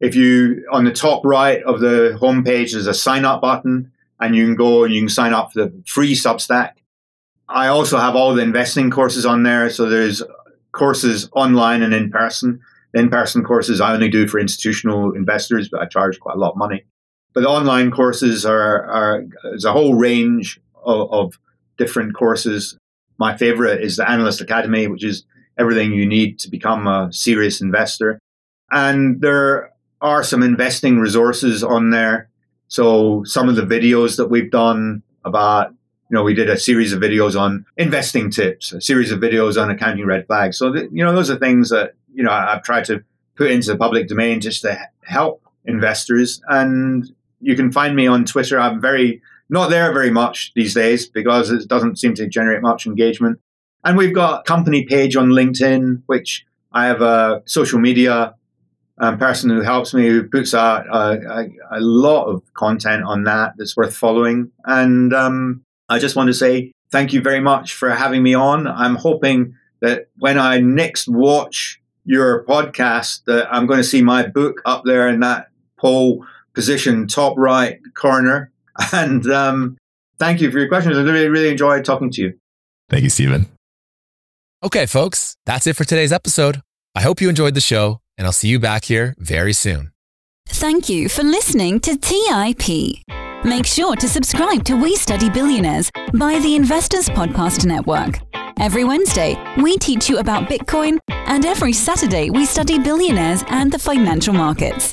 If you, on the top right of the homepage, there's a sign up button and you can go and you can sign up for the free Substack. I also have all the investing courses on there. So there's courses online and in person. The in-person courses I only do for institutional investors, but I charge quite a lot of money. But the online courses are, are there's a whole range of, of different courses. My favorite is the Analyst Academy, which is everything you need to become a serious investor. And there are some investing resources on there. So some of the videos that we've done about, you know, we did a series of videos on investing tips, a series of videos on accounting red flags. So, you know, those are things that, you know, I've tried to put into the public domain just to help investors. And you can find me on Twitter. I'm very, not there very much these days because it doesn't seem to generate much engagement. And we've got a company page on LinkedIn, which I have a social media um, person who helps me, who puts out a, a, lot of content on that that's worth following. And um, I just want to say thank you very much for having me on. I'm hoping that when I next watch your podcast, that I'm going to see my book up there in that pole position, top right corner. And um, thank you for your questions. I really, really enjoyed talking to you. Thank you, Stephen. Okay, folks, that's it for today's episode. I hope you enjoyed the show and I'll see you back here very soon. Thank you for listening to TIP. Make sure to subscribe to We Study Billionaires by the Investors Podcast Network. Every Wednesday, we teach you about Bitcoin, and every Saturday, we study billionaires and the financial markets.